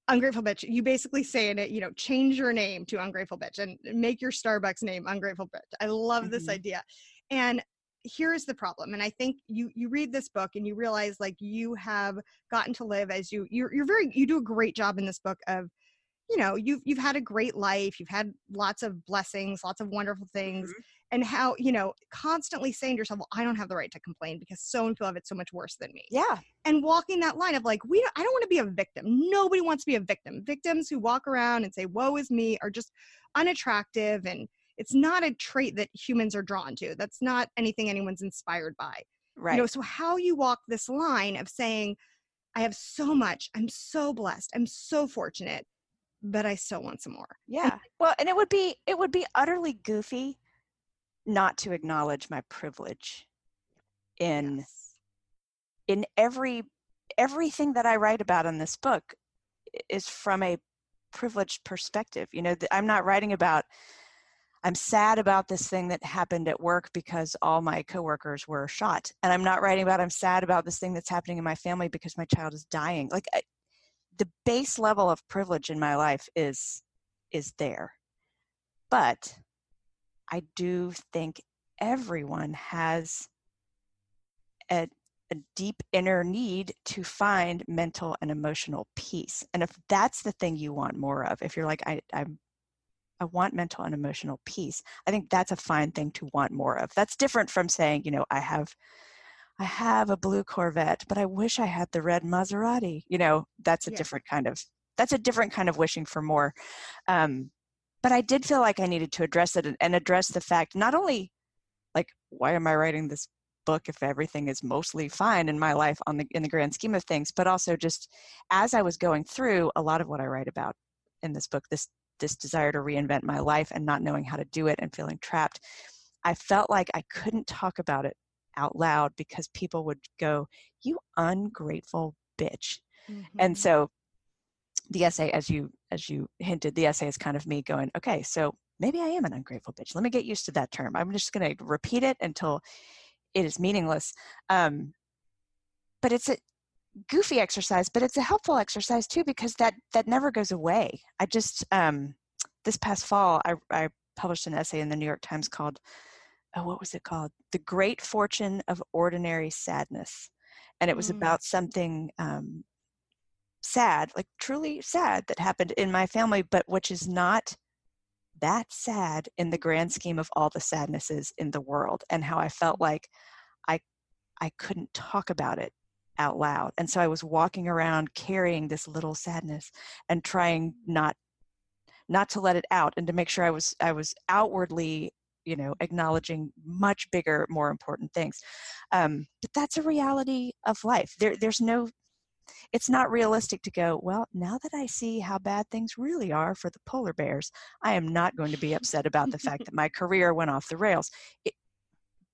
Ungrateful bitch, you basically say in it, you know, change your name to ungrateful bitch and make your Starbucks name ungrateful bitch. I love this Mhm. idea. And here's the problem and i think you you read this book and you realize like you have gotten to live as you you're, you're very you do a great job in this book of you know you've you've had a great life you've had lots of blessings lots of wonderful things mm-hmm. and how you know constantly saying to yourself well i don't have the right to complain because so and people have it so much worse than me Yeah. and walking that line of like we don't, i don't want to be a victim. Nobody wants to be a victim. Victims who walk around and say woe is me are just unattractive and it's not a trait that humans are drawn to that's not anything anyone's inspired by Right. you know so how you walk this line of saying i have so much i'm so blessed i'm so fortunate but i still want some more yeah. Well, and it would be it would be utterly goofy not to acknowledge my privilege in Yes. in every everything that I write about in this book is from a privileged perspective. You know, I'm not writing about I'm sad about this thing that happened at work because all my coworkers were shot. And I'm not writing about I'm sad about this thing that's happening in my family because my child is dying. Like I, the base level of privilege in my life is is there. But I do think everyone has a a deep inner need to find mental and emotional peace. And if that's the thing you want more of, if you're like, I, I'm, I want mental and emotional peace, I think that's a fine thing to want more of. That's different from saying, you know, I have, I have a blue Corvette, but I wish I had the red Maserati. You know, that's a Yeah. different kind of, that's a different kind of wishing for more. Um, but I did feel like I needed to address it and, and address the fact, not only like, why am I writing this book if everything is mostly fine in my life on the in the grand scheme of things but also just as i was going through a lot of what i write about in this book this this desire to reinvent my life and not knowing how to do it and feeling trapped i felt like i couldn't talk about it out loud because people would go you ungrateful bitch. And Mhm. so the essay as you as you hinted the essay is kind of me going okay so maybe i am an ungrateful bitch. Let me get used to that term. I'm just going to repeat it until it is meaningless. Um, but it's a goofy exercise but it's a helpful exercise too because that that never goes away. I just um, this past fall I, I published an essay in the new york times called oh, what was it called? The great fortune of ordinary sadness. And it was Mm. about something um, sad like truly sad that happened in my family but which is not that sad in the grand scheme of all the sadnesses in the world and how i felt like i i couldn't talk about it out loud. And so I was walking around carrying this little sadness and trying not not to let it out and to make sure I was I was outwardly you know acknowledging much bigger more important things. Um, but that's a reality of life. There there's no it's not realistic to go well now that i see how bad things really are for the polar bears i am not going to be upset about the fact that my career went off the rails. It,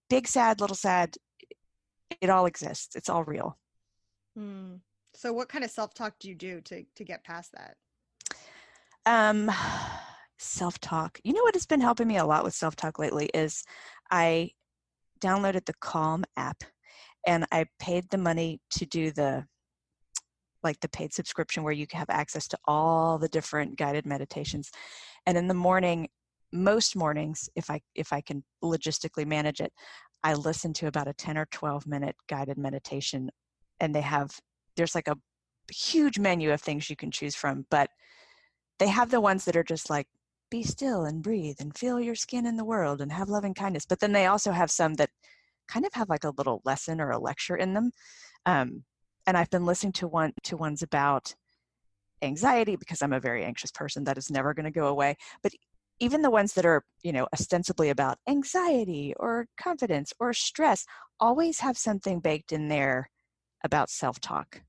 big sad little sad it all exists. It's all real Hmm. So, what kind of self talk do you do to to get past that? um self-talk you know what has been helping me a lot with self-talk lately is i downloaded the calm app and i paid the money to do the like the paid subscription where you have access to all the different guided meditations and in the morning most mornings if i if i can logistically manage it i listen to about a 10 or 12 minute guided meditation and they have there's like a huge menu of things you can choose from but they have the ones that are just like be still and breathe and feel your skin in the world and have loving kindness but then they also have some that kind of have like a little lesson or a lecture in them um, and i've been listening to one to ones about anxiety because i'm a very anxious person that is never going to go away but even the ones that are you know ostensibly about anxiety or confidence or stress always have something baked in there about self-talk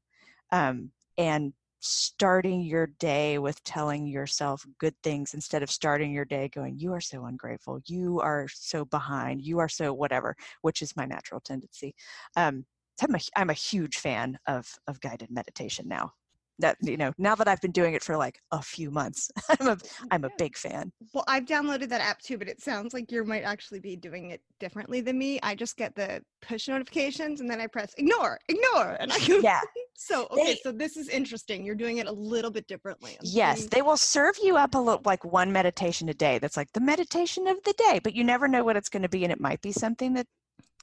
um, and starting your day with telling yourself good things instead of starting your day going you are so ungrateful. You are so behind. You are so whatever which is my natural tendency. Um, I'm, a, I'm a huge fan of of guided meditation now that you know now that i've been doing it for like a few months i'm a i'm a big fan Well, I've downloaded that app too, but it sounds like you might actually be doing it differently than me. I just get the push notifications and then I press ignore, ignore, and I go. yeah So okay, They- so this is interesting. You're doing it a little bit differently. I'm Yes, they will serve you up a little like one meditation a day. That's like the meditation of the day, but you never know what it's going to be, and it might be something that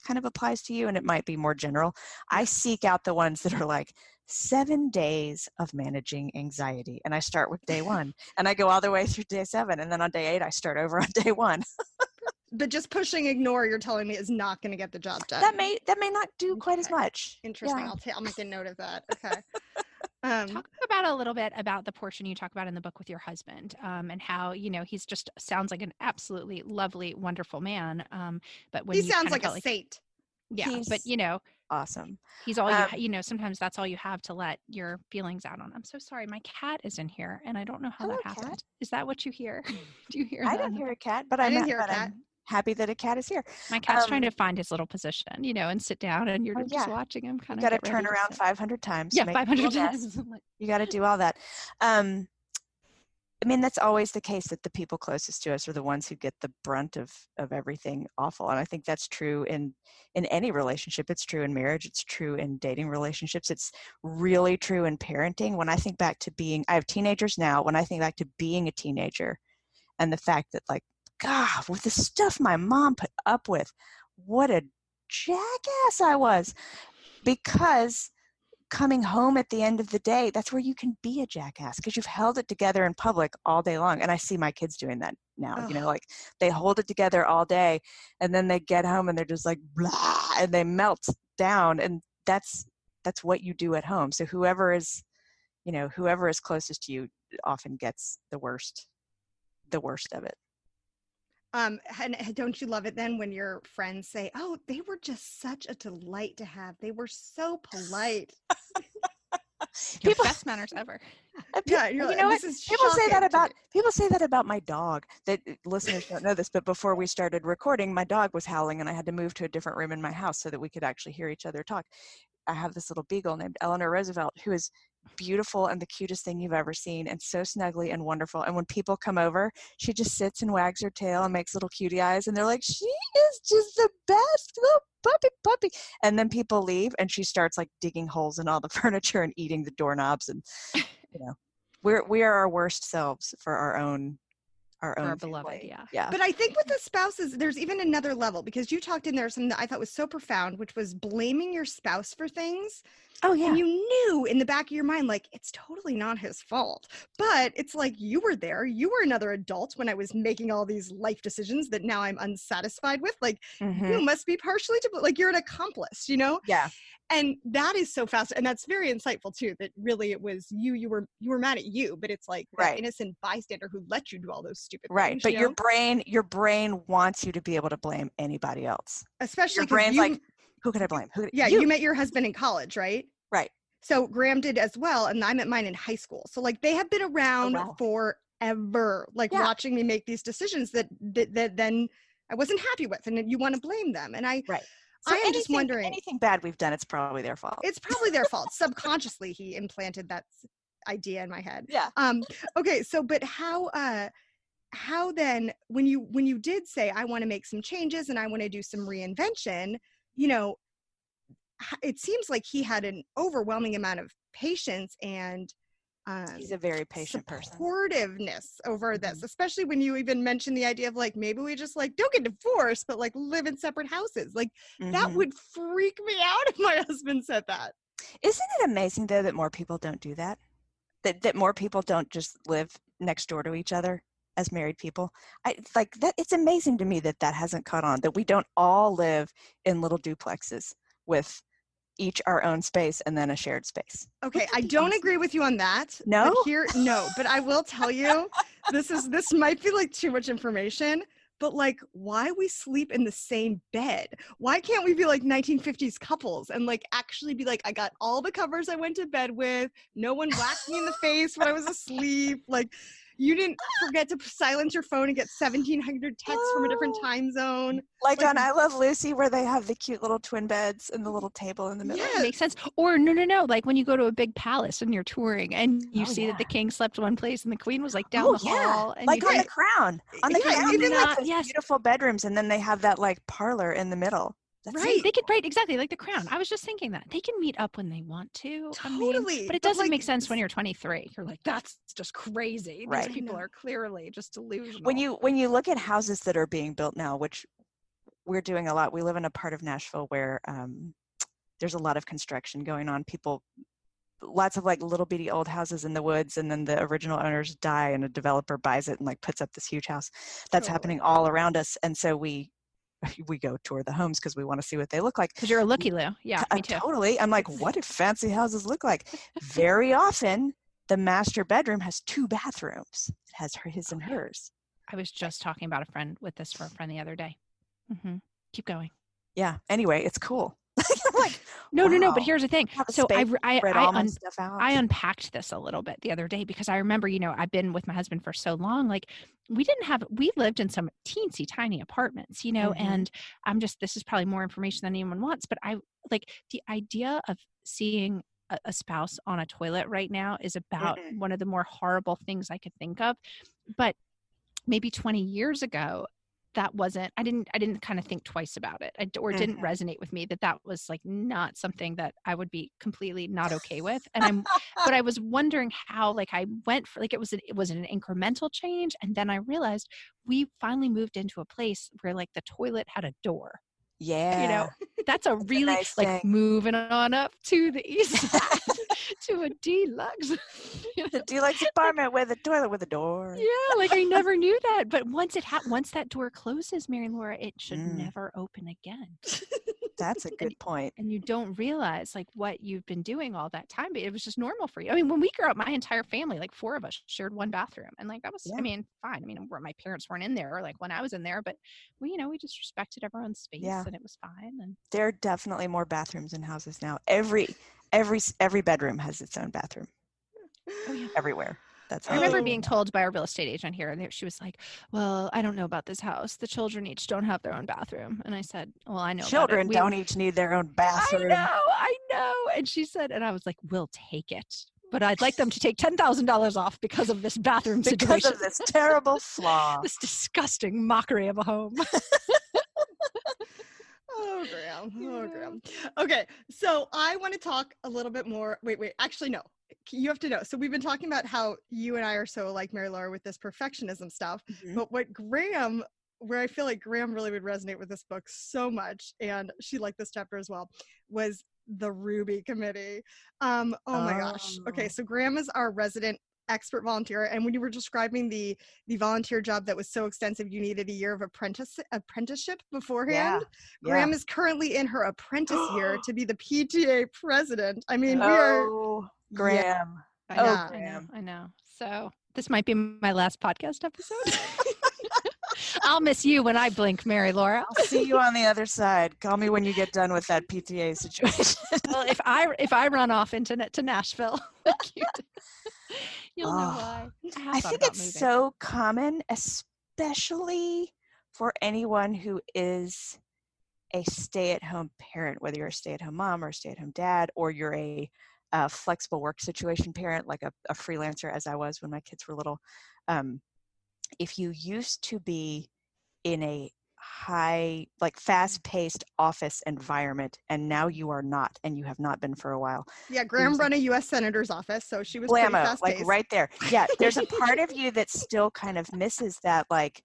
kind of applies to you, and it might be more general. I seek out the ones that are like seven days of managing anxiety, and I start with day one, and I go all the way through day seven, and then on day eight I start over on day one. But just pushing ignore, you're telling me, is not going to get the job done. That may that may not do quite as much. interesting. Yeah. I'll ta- I'll make a note of that. Okay. Um, Talk about a little bit about the portion you talk about in the book with your husband, um, and how you know he's just sounds like an absolutely lovely, wonderful man. Um, but when he sounds like a felt saint. yeah, but you know Awesome. he's all you Um, ha- you know. Sometimes that's all you have to let your feelings out on. I'm so sorry, my cat is in here, and I don't know how Hello, that cat. happened. Is that what you hear? Do you hear? I that don't hear a cat, but I I'm didn't hear a but I'm happy that a cat is here. My cat's trying Um, to find his little position, you know, and sit down, and you're Oh, just yeah. watching him You kind of. got to turn around 500 times. Yeah, 500 times. you got to do all that um i mean that's always the case that the people closest to us are the ones who get the brunt of of everything awful and i think that's true in in any relationship. It's true in marriage it's true in dating relationships it's really true in parenting. When i think back to being i have teenagers now when i think back to being a teenager and the fact that like god with the stuff my mom put up with what a jackass i was because coming home at the end of the day, that's where you can be a jackass because you've held it together in public all day long. And I see my kids doing that now. You know, like they hold it together all day and then they get home and they're just like blah and they melt down. And that's that's what you do at home. So whoever is, you know, whoever is closest to you often gets the worst, the worst of it. Um, and and don't you love it then when your friends say, "Oh, they were just such a delight to have. They were so polite." People- best manners ever. And pe- Yeah, you're you know this what? is People say that about people say that about my dog. That uh, listeners don't know this, but before we started recording, my dog was howling, and I had to move to a different room in my house so that we could actually hear each other talk. I have this little beagle named Eleanor Roosevelt, who is beautiful and the cutest thing you've ever seen, and so snuggly and wonderful. And when people come over, she just sits and wags her tail and makes little cutie eyes, and they're like, "She is just the best little puppy, puppy." And then people leave, and she starts like digging holes in all the furniture and eating the doorknobs, and you know, we're we are our worst selves for our own our own our beloved, family. yeah. yeah But I think with the spouses, there's even another level because you talked in there something that I thought was so profound, which was blaming your spouse for things. oh yeah And you knew in the back of your mind, like, it's totally not his fault. But it's like you were there. You were another adult when I was making all these life decisions that now I'm unsatisfied with. Like, Mhm. you must be partially to, like, you're an accomplice, you know? yeah and that is so fast and that's very insightful too that really it was you you were you were mad at you but it's like Right. innocent bystander who let you do all those stupid right things but you your brain your brain wants you to be able to blame anybody else especially your 'cause brain's you, like who could i blame who could, yeah you. met your husband in college right Right. so graham did as well and i met mine in high school so like they have been around wow. forever like Yeah. watching me make these decisions that, that that then i wasn't happy with and you want to blame them and i Right. I am just wondering- anything bad we've done it's probably their fault it's probably their fault subconsciously he implanted that idea in my head yeah um okay so but how uh how then when you when you did say i want to make some changes and i want to do some reinvention you know it seems like he had an overwhelming amount of patience and um he's a very patient person supportiveness over Mhm. this especially when you even mentioned the idea of like maybe we just like don't get divorced but like live in separate houses like that Mhm. would freak me out if my husband said that Isn't it amazing though that more people don't do that? That that more people don't just live next door to each other as married people. I like that it's amazing to me that that hasn't caught on that we don't all live in little duplexes with each our own space and then a shared space. Okay, I don't agree with you on that. No? here no, but I will tell you, this is this might be like too much information, but like why we sleep in the same bed? Why can't we be like 1950s couples and like actually be like I got all the covers I went to bed with, no one whacked me in the face when I was asleep, like you didn't forget to silence your phone and get 1700 texts from a different Oh. time zone. Like, Like- on I Love Lucy where they have the cute little twin beds and the little table in the middle. Yeah. makes sense. Or no, no, no. Like when you go to a big palace and you're touring and you Oh, see that the king slept one place and the queen was like down Oh, the yeah. hall. And Like you on did- the crown. On the Yeah, crown, even they have like- those yes. beautiful bedrooms and then they have that like parlor in the middle. That's Right. They could right exactly like the crown. I was just thinking that they can meet up when they want to. I mean, Totally, but it doesn't like, make sense when you're 23. You're like, that's just crazy. Right. These people are clearly just delusional. when you when you look at houses that are being built now which we're doing a lot we live in a part of nashville where um, there's a lot of construction going on people lots of like little bitty old houses in the woods and then the original owners die and a developer buys it and like puts up this huge house that's Totally. happening all around us and so we we go tour the homes because we want to see what they look like because you're a looky loo. Yeah, uh, me too. totally i'm like what do fancy houses look like very often the master bedroom has two bathrooms it has her his and hers I was just talking about a friend with this for a friend the other day. Mm-hmm. Keep going. yeah anyway it's cool like No, no, no. But here's the thing. So I, I, I, un- I unpacked this a little bit the other day because I remember, you know, I've been with my husband for so long. Like, we didn't have, we lived in some teensy tiny apartments, you know, Mhm. and I'm just, this is probably more information than anyone wants, but I like the idea of seeing a, a spouse on a toilet right now is about Mm-mm. one of the more horrible things I could think of. But maybe 20 years ago, that wasn't i didn't i didn't kind of think twice about it I or it didn't mm-hmm. resonate with me that that was like not something that i would be completely not okay with and i'm but I was wondering how like I went for like it was an, it was an incremental change and then I realized we finally moved into a place where like the toilet had a door. Yeah. You know, that's a really nice like thing. moving on up to the east side to a deluxe. you know? the deluxe apartment with a toilet with a door. Yeah, like I never knew that, but once it ha- once that door closes, Mary Laura, it should Mm. never open again. That's a good point. and you don't realize like what you've been doing all that time but it was just normal for you i mean when we grew up my entire family like four of us shared one bathroom and like that was Yeah. i mean fine i mean my parents weren't in there or like when i was in there but we you know we just respected everyone's space Yeah. And it was fine and There are definitely more bathrooms in houses now. Every every every bedroom has its own bathroom oh yeah everywhere. That's I remember being told by our real estate agent here, and she was like, "Well, I don't know about this house. The children each don't have their own bathroom." And I said, "Well, I know children We- don't each need their own bathroom." I know, I know." And she said, and I was like, "We'll take it, but I'd like them to take ten thousand dollars off because of this bathroom Because situation." of this terrible flaw. this disgusting mockery of a home. Oh, Graham. Oh, Graham. Okay, so I want to talk a little bit more. Wait, wait. Actually, no. you have to know. So we've been talking about how you and I are so like Mary Laura with this perfectionism stuff. Mhm. But what Graham, where I feel like Graham really would resonate with this book so much, and she liked this chapter as well, was the Ruby Committee. Um, oh my gosh. Okay, Oh. so Graham is our resident expert volunteer, and when you were describing the the volunteer job that was so extensive, you needed a year of apprentice apprenticeship beforehand. Yeah. Graham is currently in her apprentice year to be the PTA president. I mean, we are. Oh, Yeah. Graham. I Oh, know, Yeah. I know, I know. So this might be my last podcast episode. I'll miss you when I blink, Mary Laura. I'll see you on the other side. Call me when you get done with that PTA situation. Well, if I if I run off into to Nashville, you you'll know Oh, why. have I think it's moving. so common, especially for anyone who is a stay-at-home parent, whether you're a stay-at-home mom or a stay-at-home dad, or you're a, uh flexible work situation parent, like a, a freelancer, as I was when my kids were little. Um, if you used to be in a high, like fast-paced office environment, and now you are not, and you have not been for a while, Yeah, Graham There's- run a U.S. senator's office, so she was blammo, like right there. Yeah, there's a part of you that still kind of misses that, like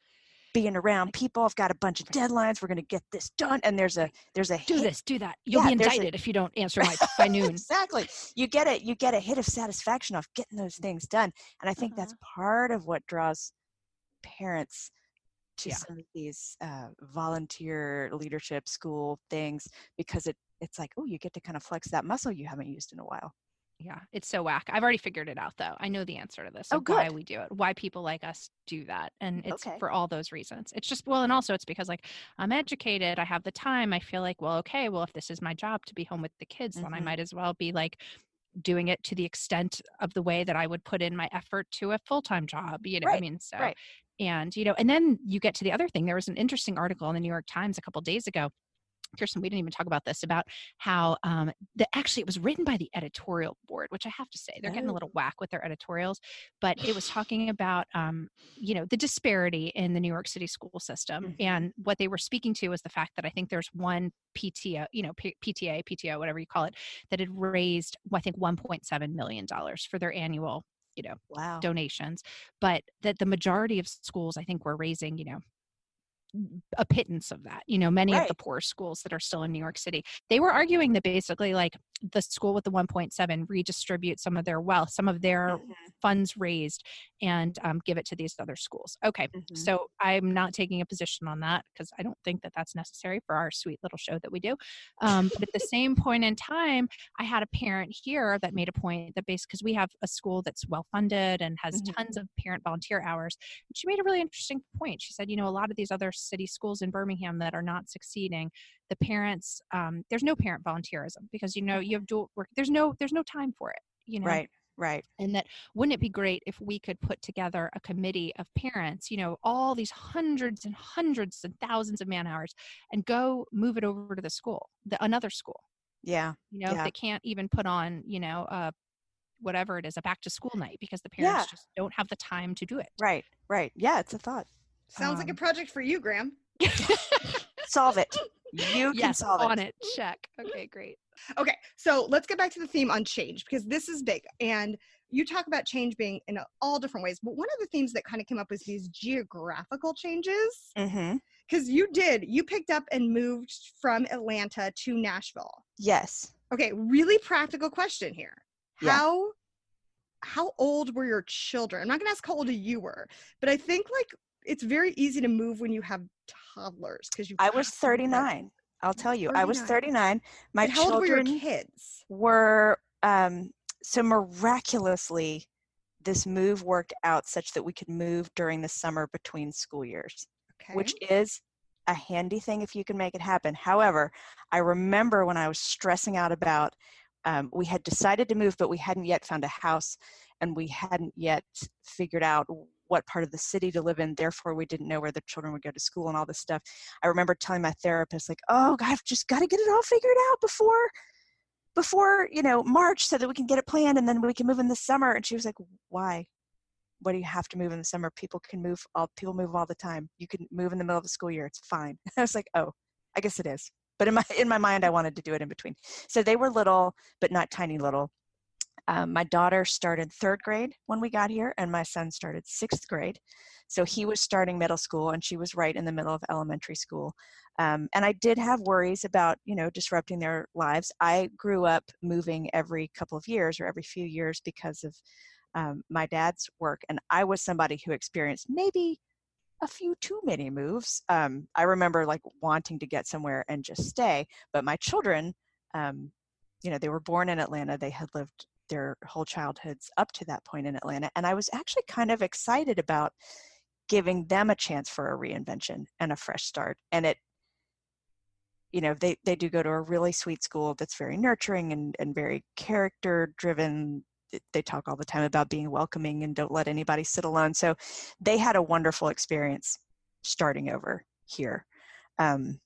being around people. I've got a bunch of deadlines. We're gonna get this done, and there's a there's a do hit- this, do that. You'll Yeah, be there's a- indicted if you don't answer my by noon. exactly. You get it. You get a hit of satisfaction off getting those things done, and I think Uh-huh. that's part of what draws parents to Yeah. some of these uh, volunteer leadership school things because it it's like oh you get to kind of flex that muscle you haven't used in a while. Yeah, it's so whack. I've already figured it out though. I know the answer to this. Oh, of why we do it, why people like us do that. And it's Okay. for all those reasons. It's just, well, and also it's because like I'm educated, I have the time. I feel like, well, okay, well, if this is my job to be home with the kids, then I Mhm. might as well be like doing it to the extent of the way that I would put in my effort to a full time job. You know, what I mean, so, right. And, you know, and then you get to the other thing. There was an interesting article in the New York Times a couple days ago Kirsten, we didn't even talk about this about how um, the actually it was written by the editorial board, which I have to say they're getting a Oh. little whack with their editorials. But it was talking about um, you know the disparity in the New York City school system, Mhm. and what they were speaking to was the fact that I think there's one PTO, you know P- PTA, PTO, whatever you call it, that had raised I think 1.7 million dollars for their annual you know Wow. donations, but that the majority of schools I think were raising you know a pittance of that. You know, many of the poor schools that are still in New York City, they were arguing that basically, like the school with the 1.7 redistribute some of their wealth, some of their Mhm, funds raised, and um, give it to these other schools. Okay, mhm. so I'm not taking a position on that because I don't think that that's necessary for our sweet little show that we do. Um, but at the same point in time, I had a parent here that made a point that based because we have a school that's well funded and has Mhm. tons of parent volunteer hours. And she made a really interesting point. She said, you know, a lot of these other city schools in Birmingham that are not succeeding, the parents, um, there's no parent volunteerism because you know you have dual work. There's no there's no time for it. You know, Right. Right. and that wouldn't it be great if we could put together a committee of parents you know all these hundreds and hundreds and thousands of man hours and go move it over to the school the another school Yeah. you know Yeah. they can't even put on you know uh whatever it is a back to school night because the parents Yeah. just don't have the time to do it Right. Right. Yeah. It's a thought. Sounds like a Um, project for you, Graham. Solve it. You can yes solve on it. it check okay great Okay, so let's get back to the theme on change because this is big. And you talk about change being in all different ways, but one of the themes that kind of came up was these geographical changes. Mm-hmm. Because you did, you picked up and moved from Atlanta to Nashville. Yes. Okay, really practical question here. Yeah. How how old were your children? I'm not gonna ask how old you were, but I think like it's very easy to move when you have toddlers because you I was to be present. 39. I'll tell you, I was 39. 39. My old were children your kids? were um, so miraculously, this move worked out such that we could move during the summer between school years, Okay. which is a handy thing if you can make it happen. However, I remember when I was stressing out about um, we had decided to move, but we hadn't yet found a house and we hadn't yet figured out what part of the city to live in. Therefore, we didn't know where the children would go to school and all this stuff. I remember telling my therapist, like, oh, I've just got to get it all figured out before before you know march so that we can get it planned and then we can move in the summer. And she was like why? Why do you have to move in the summer? People can move all people move all the time. You can move in the middle of the school year. It's fine. I was like oh i guess it is. But in my in my mind i wanted to do it in between. So they were little but not tiny little Um, my daughter started third grade when we got here, and my son started sixth grade. So he was starting middle school, and she was right in the middle of elementary school. Um, and I did have worries about, you know, disrupting their lives. I grew up moving every couple of years or every few years because of um, my dad's work, and I was somebody who experienced maybe a few too many moves. Um, I remember like wanting to get somewhere and just stay, but my children, um, you know, they were born in Atlanta. They had lived their whole childhoods up to that point in Atlanta, and I was actually kind of excited about giving them a chance for a reinvention and a fresh start. And it, you know, they they do go to a really sweet school that's very nurturing and and very character driven they talk all the time about being welcoming and don't let anybody sit alone. So they had a wonderful experience starting over here. Um,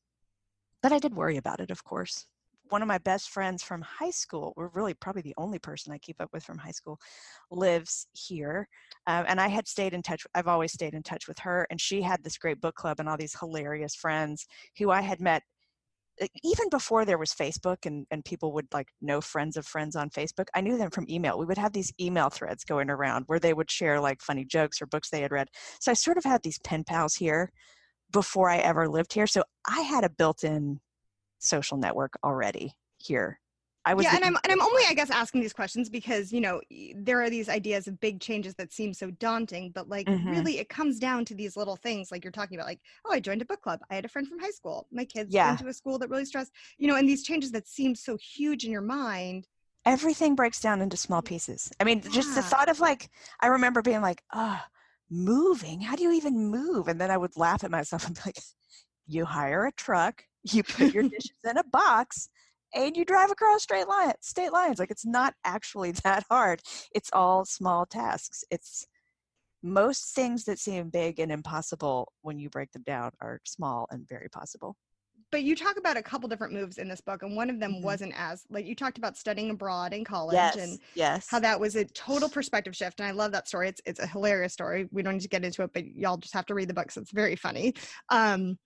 but I did worry about it, of course. One of my best friends from high school, we're really probably the only person I keep up with from high school, lives here. Um, and I had stayed in touch, I've always stayed in touch with her. And she had this great book club and all these hilarious friends who I had met even before there was Facebook and, and people would like know friends of friends on Facebook, I knew them from email. We would have these email threads going around where they would share like funny jokes or books they had read. So I sort of had these pen pals here before I ever lived here. So I had a built in social network already here I was yeah, and I'm and I'm only I guess asking these questions because you know there are these ideas of big changes that seem so daunting, but like mm-hmm. really it comes down to these little things like you're talking about, like oh I joined a book club, I had a friend from high school, my kids yeah. went to a school that really stressed, you know, and these changes that seem so huge in your mind. Everything breaks down into small pieces. I mean, yeah. just the thought of like I remember being like, oh, moving. How do you even move? And then I would laugh at myself and be like, you hire a truck, you put your dishes in a box and you drive across straight line state lines like it's not actually that hard. It's all small tasks. It's most things that seem big and impossible when you break them down are small and very possible. But you talk about a couple different moves in this book and one of them mm-hmm. wasn't as like you talked about studying abroad in college yes, and yes. how that was a total perspective shift and i love that story. It's it's a hilarious story. We don't need to get into it but y'all just have to read the book so it's very funny. Um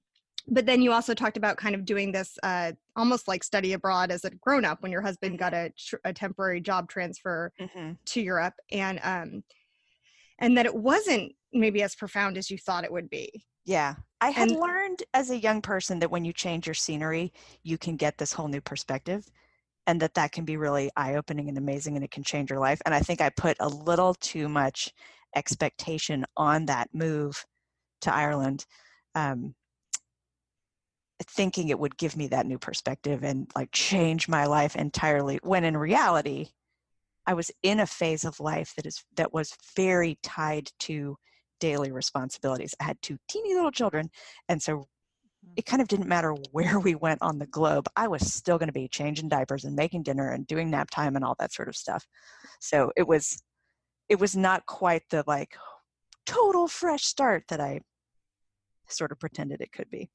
but then you also talked about kind of doing this uh, almost like study abroad as a grown up when your husband got a, tr- a temporary job transfer mm-hmm. to Europe and um and that it wasn't maybe as profound as you thought it would be. Yeah. I had and, learned as a young person that when you change your scenery, you can get this whole new perspective and that that can be really eye-opening and amazing and it can change your life and I think I put a little too much expectation on that move to Ireland. Um, thinking it would give me that new perspective and like change my life entirely when in reality i was in a phase of life that is that was very tied to daily responsibilities. I had two teeny little children and so mm-hmm. it kind of didn't matter where we went on the globe i was still going to be changing diapers and making dinner and doing nap time and all that sort of stuff. So it was it was not quite the like total fresh start that i sort of pretended it could be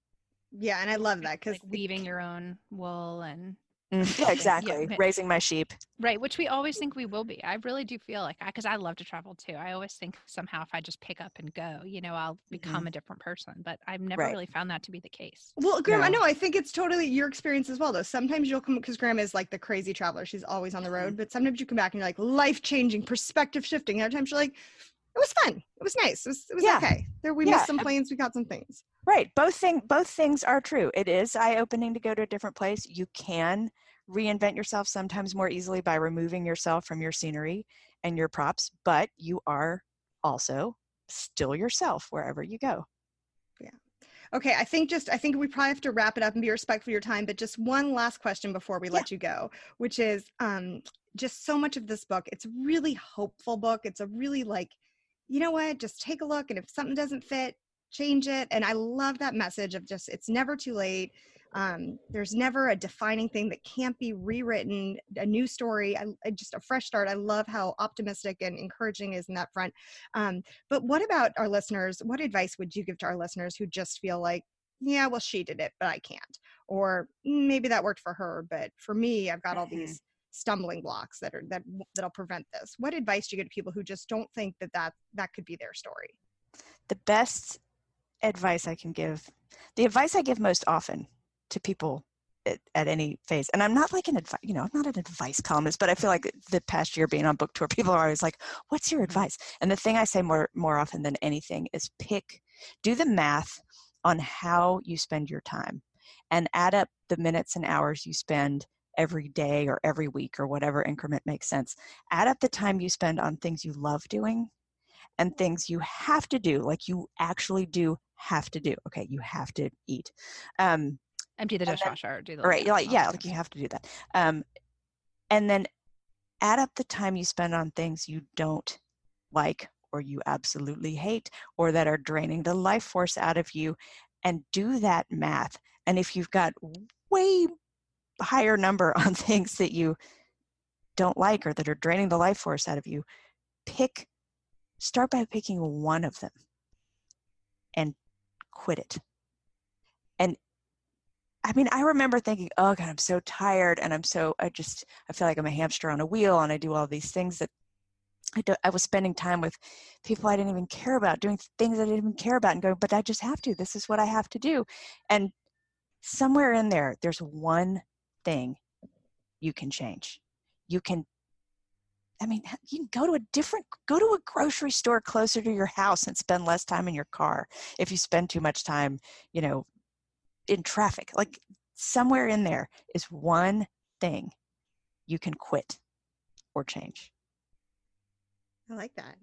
yeah, and I love that because like weaving your own wool and mm, yeah, exactly. Yeah. Raising my sheep. Right, which we always think we will be. I really do feel like I, because I, I, love to travel too. I always think somehow if I just pick up and go, you know, I'll become mm-hmm. a different person. But I've never right. really found that to be the case. Well, Graham, no. I know. I think it's totally your experience as well, though. Sometimes you'll come because Graham is like the crazy traveler. She's always on the road. Mm-hmm. But sometimes you come back and you're like life changing, perspective shifting. Other times you're like, it was fun. It was nice. It was, it was yeah. okay. There we yeah. missed some planes. We got some things. Right. Both thing both things are true. It is eye opening to go to a different place. You can reinvent yourself sometimes more easily by removing yourself from your scenery and your props, but you are also still yourself wherever you go. Yeah. Okay, I think just I think we probably have to wrap it up and be respectful of your time, but just one last question before we yeah. let you go, which is um just so much of this book, it's really hopeful book. It's a really like you know what, just take a look and if something doesn't fit, change it. And I love that message of just it's never too late. Um, there's never a defining thing that can't be rewritten, a new story, I, just a fresh start. I love how optimistic and encouraging is in that front. Um, but what about our listeners? What advice would you give to our listeners who just feel like, yeah, well, she did it, but I can't, or mm, maybe that worked for her, but for me, I've got all mm-hmm. these stumbling blocks that are that that'll prevent this. What advice do you give to people who just don't think that that that could be their story? The best advice I can give, the advice I give most often to people at, at any phase. And I'm not like an advice, you know, I'm not an advice columnist, but I feel like mm-hmm. the past year being on book tour, people are always like, "What's your mm-hmm. advice?" And the thing I say more more often than anything is pick, do the math on how you spend your time, and add up the minutes and hours you spend every day or every week or whatever increment makes sense. Add up the time you spend on things you love doing and things you have to do, like you actually do have to do. Okay, you have to eat. Um, Empty the dishwasher. do the right, you're like all yeah, like you have to do that. Um, and then add up the time you spend on things you don't like or you absolutely hate or that are draining the life force out of you and do that math. And if you've got way higher number on things that you don't like or that are draining the life force out of you, pick start by picking one of them and quit it. And I mean, I remember thinking, oh God, I'm so tired and I'm so, I just, I feel like I'm a hamster on a wheel and I do all these things that I, do, I was spending time with people I didn't even care about, doing things I didn't even care about and going, but I just have to. This is what I have to do. And somewhere in there, there's one thing you can change. You can, I mean, you can go to a different, go to a grocery store closer to your house and spend less time in your car if you spend too much time, you know, in traffic. Like somewhere in there is one thing you can quit or change. I like that.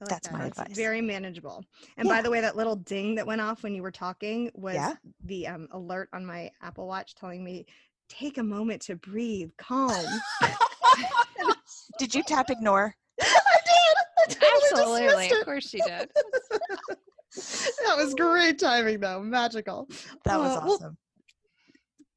I like That's that. my advice. Very manageable. And Yeah. by the way, that little ding that went off when you were talking was Yeah. the um, alert on my Apple Watch telling me take a moment to breathe, calm. Did you tap ignore? I did. I totally Absolutely. Of course she did. that was great timing, though. Magical. That was Uh, well, awesome.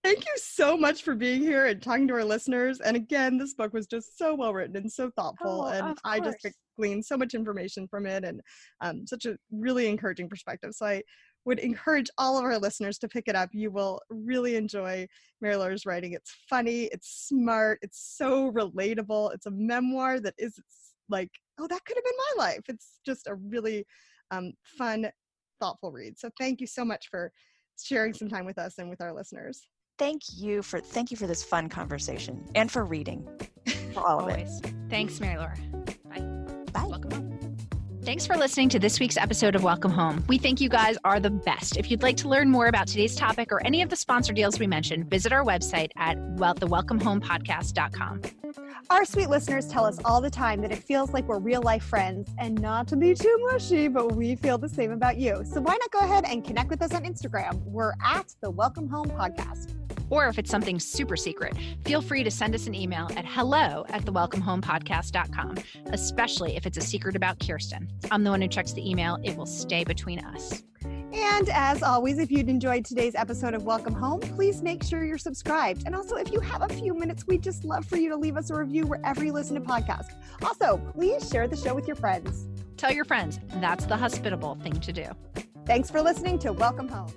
Thank you so much for being here and talking to our listeners. And again, this book was just so well written and so thoughtful. Oh, and I just gleaned so much information from it and um, such a really encouraging perspective. So I would encourage all of our listeners to pick it up. You will really enjoy Mary Laura's writing. It's funny, it's smart, it's so relatable. It's a memoir that is like, oh, that could have been my life. It's just a really um, fun, thoughtful read. So thank you so much for sharing some time with us and with our listeners. Thank you for thank you for this fun conversation and for reading. For all of it. Thanks, Mary Laura. Thanks for listening to this week's episode of Welcome Home. We think you guys are the best. If you'd like to learn more about today's topic or any of the sponsor deals we mentioned, visit our website at well, thewelcomehomepodcast.com. Our sweet listeners tell us all the time that it feels like we're real life friends, and not to be too mushy, but we feel the same about you. So why not go ahead and connect with us on Instagram? We're at the Welcome Home Podcast. Or if it's something super secret, feel free to send us an email at hello at thewelcomehomepodcast.com, especially if it's a secret about Kirsten. I'm the one who checks the email, it will stay between us. And as always, if you'd enjoyed today's episode of Welcome Home, please make sure you're subscribed. And also, if you have a few minutes, we'd just love for you to leave us a review wherever you listen to podcasts. Also, please share the show with your friends. Tell your friends, that's the hospitable thing to do. Thanks for listening to Welcome Home.